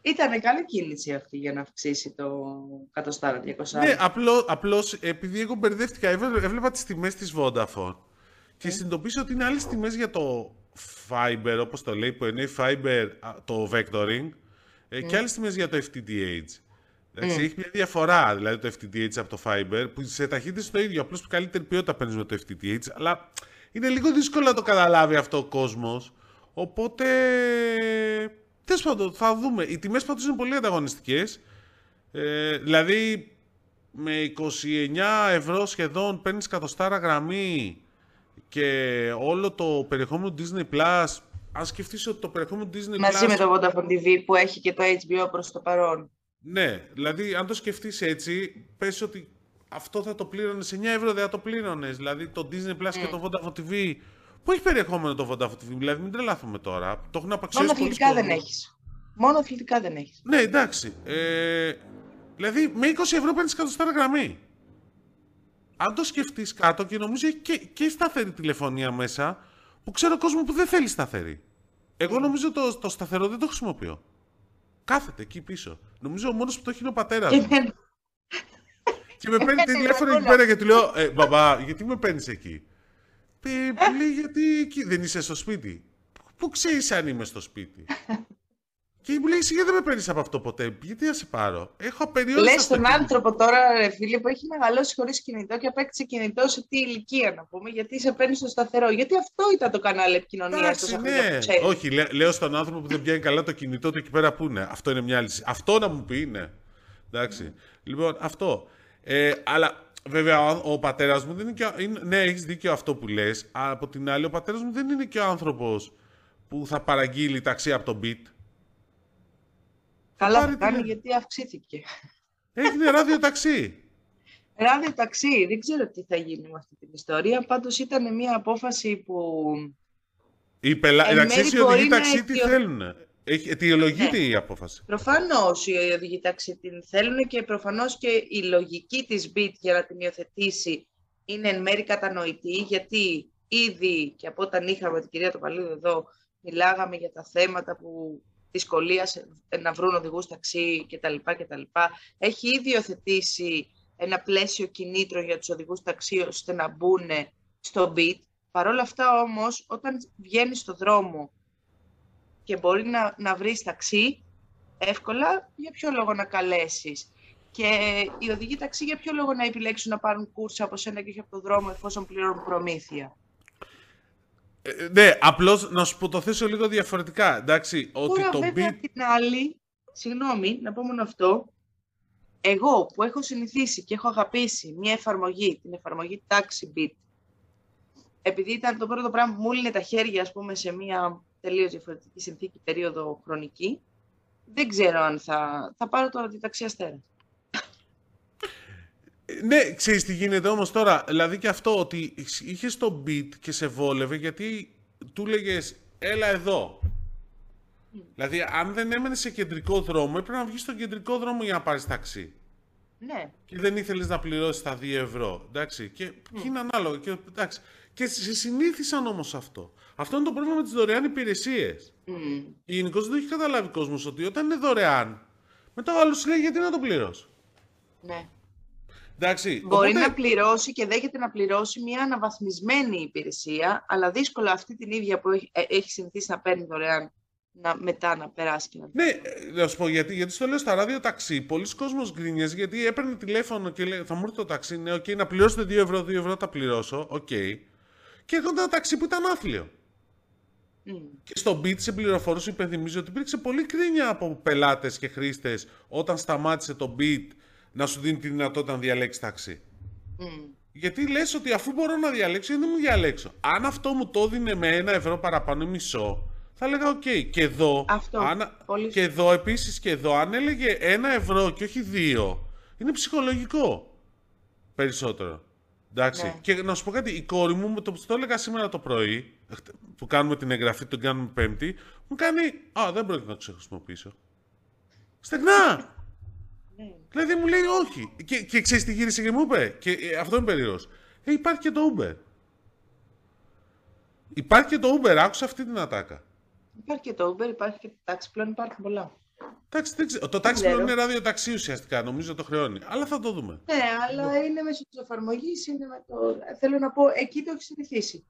Ήταν καλή κίνηση αυτή για να αυξήσει το εκατοστάρα 200. Ναι, απλώς επειδή εγώ μπερδεύτηκα, έβλεπα τις τιμές της Vodafone και mm. συνειδητοποίησα ότι είναι άλλες τιμές για το Fiber, όπως το λέει, που εννοεί Fiber το Vectoring, ε, και άλλες τιμές για το FTTH. Εντάξει, Έχει μια διαφορά δηλαδή το FTTH από το Fiber που σε ταχύτητες το ίδιο. Απλώς καλύτερη ποιότητα παίρνεις με το FTTH. Αλλά είναι λίγο δύσκολο να το καταλάβει αυτό ο κόσμος. Οπότε. Τέλος πάντων, θα δούμε. Οι τιμές πάντως είναι πολύ ανταγωνιστικές. Ε, δηλαδή, με 29 ευρώ σχεδόν παίρνεις κατοστάρα γραμμή και όλο το περιεχόμενο Disney Plus αν σκεφτείς ότι το περιεχόμενο Disney Μαζί με το Vodafone TV που έχει και το HBO προς το παρόν. Ναι, δηλαδή αν το σκεφτείς έτσι, πες ότι αυτό θα το πλήρωνες 9 ευρώ, δεν θα το πλήρωνες. Δηλαδή το Disney Plus και το Vodafone TV. Πού έχει περιεχόμενο το Vodafone TV, δηλαδή μην τρελάθουμε τώρα. Το έχουν απαξιώσει Μόνο αθλητικά δεν έχεις. Μόνο αθλητικά δεν έχεις. Ναι, εντάξει. Ε, δηλαδή με 20 ευρώ παίρνεις κατοστάρα γραμμή. Αν το σκεφτείς κάτω και νομίζω έχει και, και σταθερή τηλεφωνία μέσα, που ξέρω κόσμο που δεν θέλει σταθερή. Εγώ νομίζω το, το σταθερό δεν το χρησιμοποιώ. Κάθεται εκεί πίσω. Νομίζω ο μόνος που το έχει είναι ο πατέρας μου. και με παίρνει τηλέφωνο εκεί πέρα και του λέω: ε, Μπαμπά, γιατί με παίρνεις εκεί; Ε, λέει, γιατί δεν είσαι στο σπίτι. Πού ξέρεις αν είμαι στο σπίτι; Και μου λέει, γιατί δεν με παίρνεις από αυτό ποτέ; Γιατί να σε πάρω; Έχω απεριόριστα. Λες τον άνθρωπο τώρα, ρε φίλε, που έχει μεγαλώσει χωρίς κινητό και απέκτησε κινητό σε τι ηλικία να πούμε, γιατί σε παίρνει στο σταθερό. Γιατί αυτό ήταν το κανάλι επικοινωνίας του. Ναι. Όχι, λέω στον άνθρωπο που δεν πιάνει καλά το κινητό του εκεί πέρα που είναι; Αυτό είναι μια άλλη. Αυτό να μου πει είναι. Εντάξει. Λοιπόν, αυτό. Ε, αλλά Βέβαια, ο, ο πατέρας μου δεν είναι και. Είναι, ναι, έχεις δίκιο αυτό που λες. Από την άλλη, ο πατέρας μου δεν είναι και ο άνθρωπος που θα παραγγείλει ταξί από τον beat. Καλά θα κάνει γιατί αυξήθηκε. Έγινε ράδιο ταξί. Ράδιο ταξί. Δεν ξέρω τι θα γίνει με αυτή την ιστορία. Πάντως ήταν μια απόφαση που... Οι πελα... Εντάξει, οι οδηγοί ταξί τι θέλουν; Έχει, αιτιολογείται ναι. η απόφαση. Προφανώς οι οδηγοί ταξί την θέλουν και προφανώς και η λογική της BIT για να την υιοθετήσει είναι εν μέρη κατανοητή, γιατί ήδη και από όταν είχαμε την κυρία Τοπαλίδου εδώ, μιλάγαμε για τα θέματα που δυσκολία να βρουν οδηγούς ταξί κτλ. κτλ. Έχει ήδη υιοθετήσει ένα πλαίσιο κινήτρων για τους οδηγούς ταξί ώστε να μπουν στο beat. Παρ' όλα αυτά όμως, όταν βγαίνεις στο δρόμο και μπορεί να, να βρεις ταξί, εύκολα, για ποιο λόγο να καλέσεις. Και οι οδηγοί ταξί για ποιο λόγο να επιλέξουν να πάρουν κούρσα από σένα και όχι από τον δρόμο εφόσον πληρώνουν προμήθεια. Ε, ναι, απλώς να σου το θέσω λίγο διαφορετικά. Εντάξει, ότι Τώρα το βέβαια beat... την άλλη, συγγνώμη, να πω μόνο αυτό, εγώ που έχω συνηθίσει και έχω αγαπήσει μια εφαρμογή, την εφαρμογή TaxiBit, επειδή ήταν το πρώτο πράγμα που μου έλυνε τα χέρια, ας πούμε, σε μια τελείως διαφορετική συνθήκη, περίοδο χρονική, δεν ξέρω αν θα, θα πάρω τώρα τη ταξί αστέρα. Ναι, ξέρεις τι γίνεται όμως τώρα. Δηλαδή και αυτό ότι είχε το beat και σε βόλευε γιατί του λέγες έλα εδώ. Δηλαδή αν δεν έμενε σε κεντρικό δρόμο έπρεπε να βγεις στον κεντρικό δρόμο για να πάρεις ταξί. Ναι. Και δεν ήθελες να πληρώσεις τα 2 ευρώ. Εντάξει. Και, και είναι ανάλογο. Και, εντάξει. και σε συνήθισαν όμως αυτό. Αυτό είναι το πρόβλημα με τις δωρεάν υπηρεσίες. Μμ. Γενικώς δεν το έχει καταλάβει ο κόσμος ότι όταν είναι δωρεάν, μετά ο άλλος λέει γιατί να το πληρώσει. ναι. Εντάξει. Μπορεί οπότε- να πληρώσει και δέχεται να πληρώσει μια αναβαθμισμένη υπηρεσία, αλλά δύσκολα αυτή την ίδια που έχει, ε, έχει συνηθίσει να παίρνει δωρεάν να, μετά να περάσει και να Ναι, ε, να σου πω γιατί, γιατί στο λέω στα ράδιο ταξί. Πολλοί κόσμος γκρίνιαζε γιατί έπαιρνε τηλέφωνο και λέει Θα μου έρθει το ταξί. Ναι, οκ, να πληρώσετε 2 ευρώ, 2 ευρώ τα πληρώσω. Οκ. Και έρχονταν ένα ταξί που ήταν άθλιο. Μμ. Και στο Beat σε πληροφορούσε, υπενθυμίζω ότι υπήρξε πολύ γκρίνια από πελάτες και χρήστες όταν σταμάτησε το Beat να σου δίνει τη δυνατότητα να διαλέξεις ταξί. Μμ. Γιατί λες ότι αφού μπορώ να διαλέξω, γιατί δεν μου διαλέξω. Αν αυτό μου το έδινε με ένα ευρώ παραπάνω ή μισό, θα έλεγα οκ. Και εδώ, Αυτό. αν, Πολύ και εδώ επίσης και εδώ, αν έλεγε ένα ευρώ και όχι δύο, είναι ψυχολογικό περισσότερο. Εντάξει. Ναι. Και να σου πω κάτι, η κόρη μου, με το που το έλεγα σήμερα το πρωί, χτε- που κάνουμε την εγγραφή, τον κάνουμε πέμπτη, μου κάνει, α, δεν πρόκειται να το χρησιμοποιήσω. Στεγνά! Ναι. Δηλαδή μου λέει όχι. Και, και ξέρεις τι γύρισε και μου είπε; Και ε, αυτό είναι περίεργος. Ε, υπάρχει και το Uber. Υπάρχει και το Uber. Άκουσα αυτή την ατάκα. Υπάρχει και το Uber, υπάρχει και το taxi, πλέον υπάρχουν πολλά. Εντάξει, δεν ξέρω. Το τάξη ξέρω. πλέον είναι ραδιοταξί ουσιαστικά. Νομίζω το χρεώνει. Αλλά θα το δούμε. Ναι, αλλά είναι μέσω της εφαρμογής, είναι με το... Θέλω να πω, εκεί το έχεις συνηθίσει.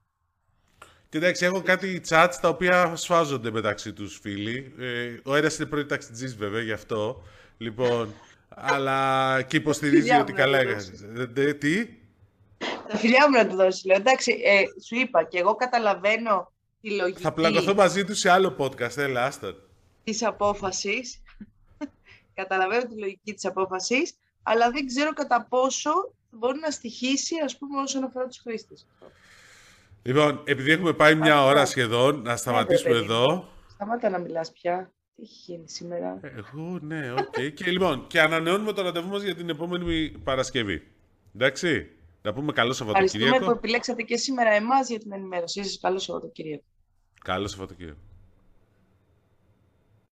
Κοιτάξτε, έχω κάτι chats τα οποία σφάζονται μεταξύ τους φίλοι. Ε, ο ένας είναι πρώην ταξιτζής βέβαια, γι' αυτό. Λοιπόν, αλλά και υποστηρίζει Φιλιά ότι μου, καλά να το έκανε. Ε, Τι; Τα φιλιά μου να του δώσεις, λέω. Εντάξει, ε, σου είπα και εγώ καταλαβαίνω τη λογική Θα πλακωθώ μαζί του σε άλλο podcast. Έλα, άστα. της απόφασης. [laughs] καταλαβαίνω τη λογική της απόφασης, αλλά δεν ξέρω κατά πόσο μπορεί να στοιχίσει, ας πούμε, όσον αφορά τους χρήστες. Λοιπόν, επειδή έχουμε πάει μια Αυτό. ώρα σχεδόν, να σταματήσουμε παιδί μου. εδώ. Σταμάτα να μιλάς πια. Τι έχει γίνει σήμερα; Εγώ, ναι, οκ. και λοιπόν, και ανανεώνουμε το ραντεβού μας για την επόμενη Παρασκευή. Εντάξει, να πούμε καλό Ευχαριστούμε που Σαββατοκύριακο. επιλέξατε και σήμερα εμάς για την ενημέρωσή σας. Καλό Σαββατοκύριακο. Καλό Σαββατοκύριακο.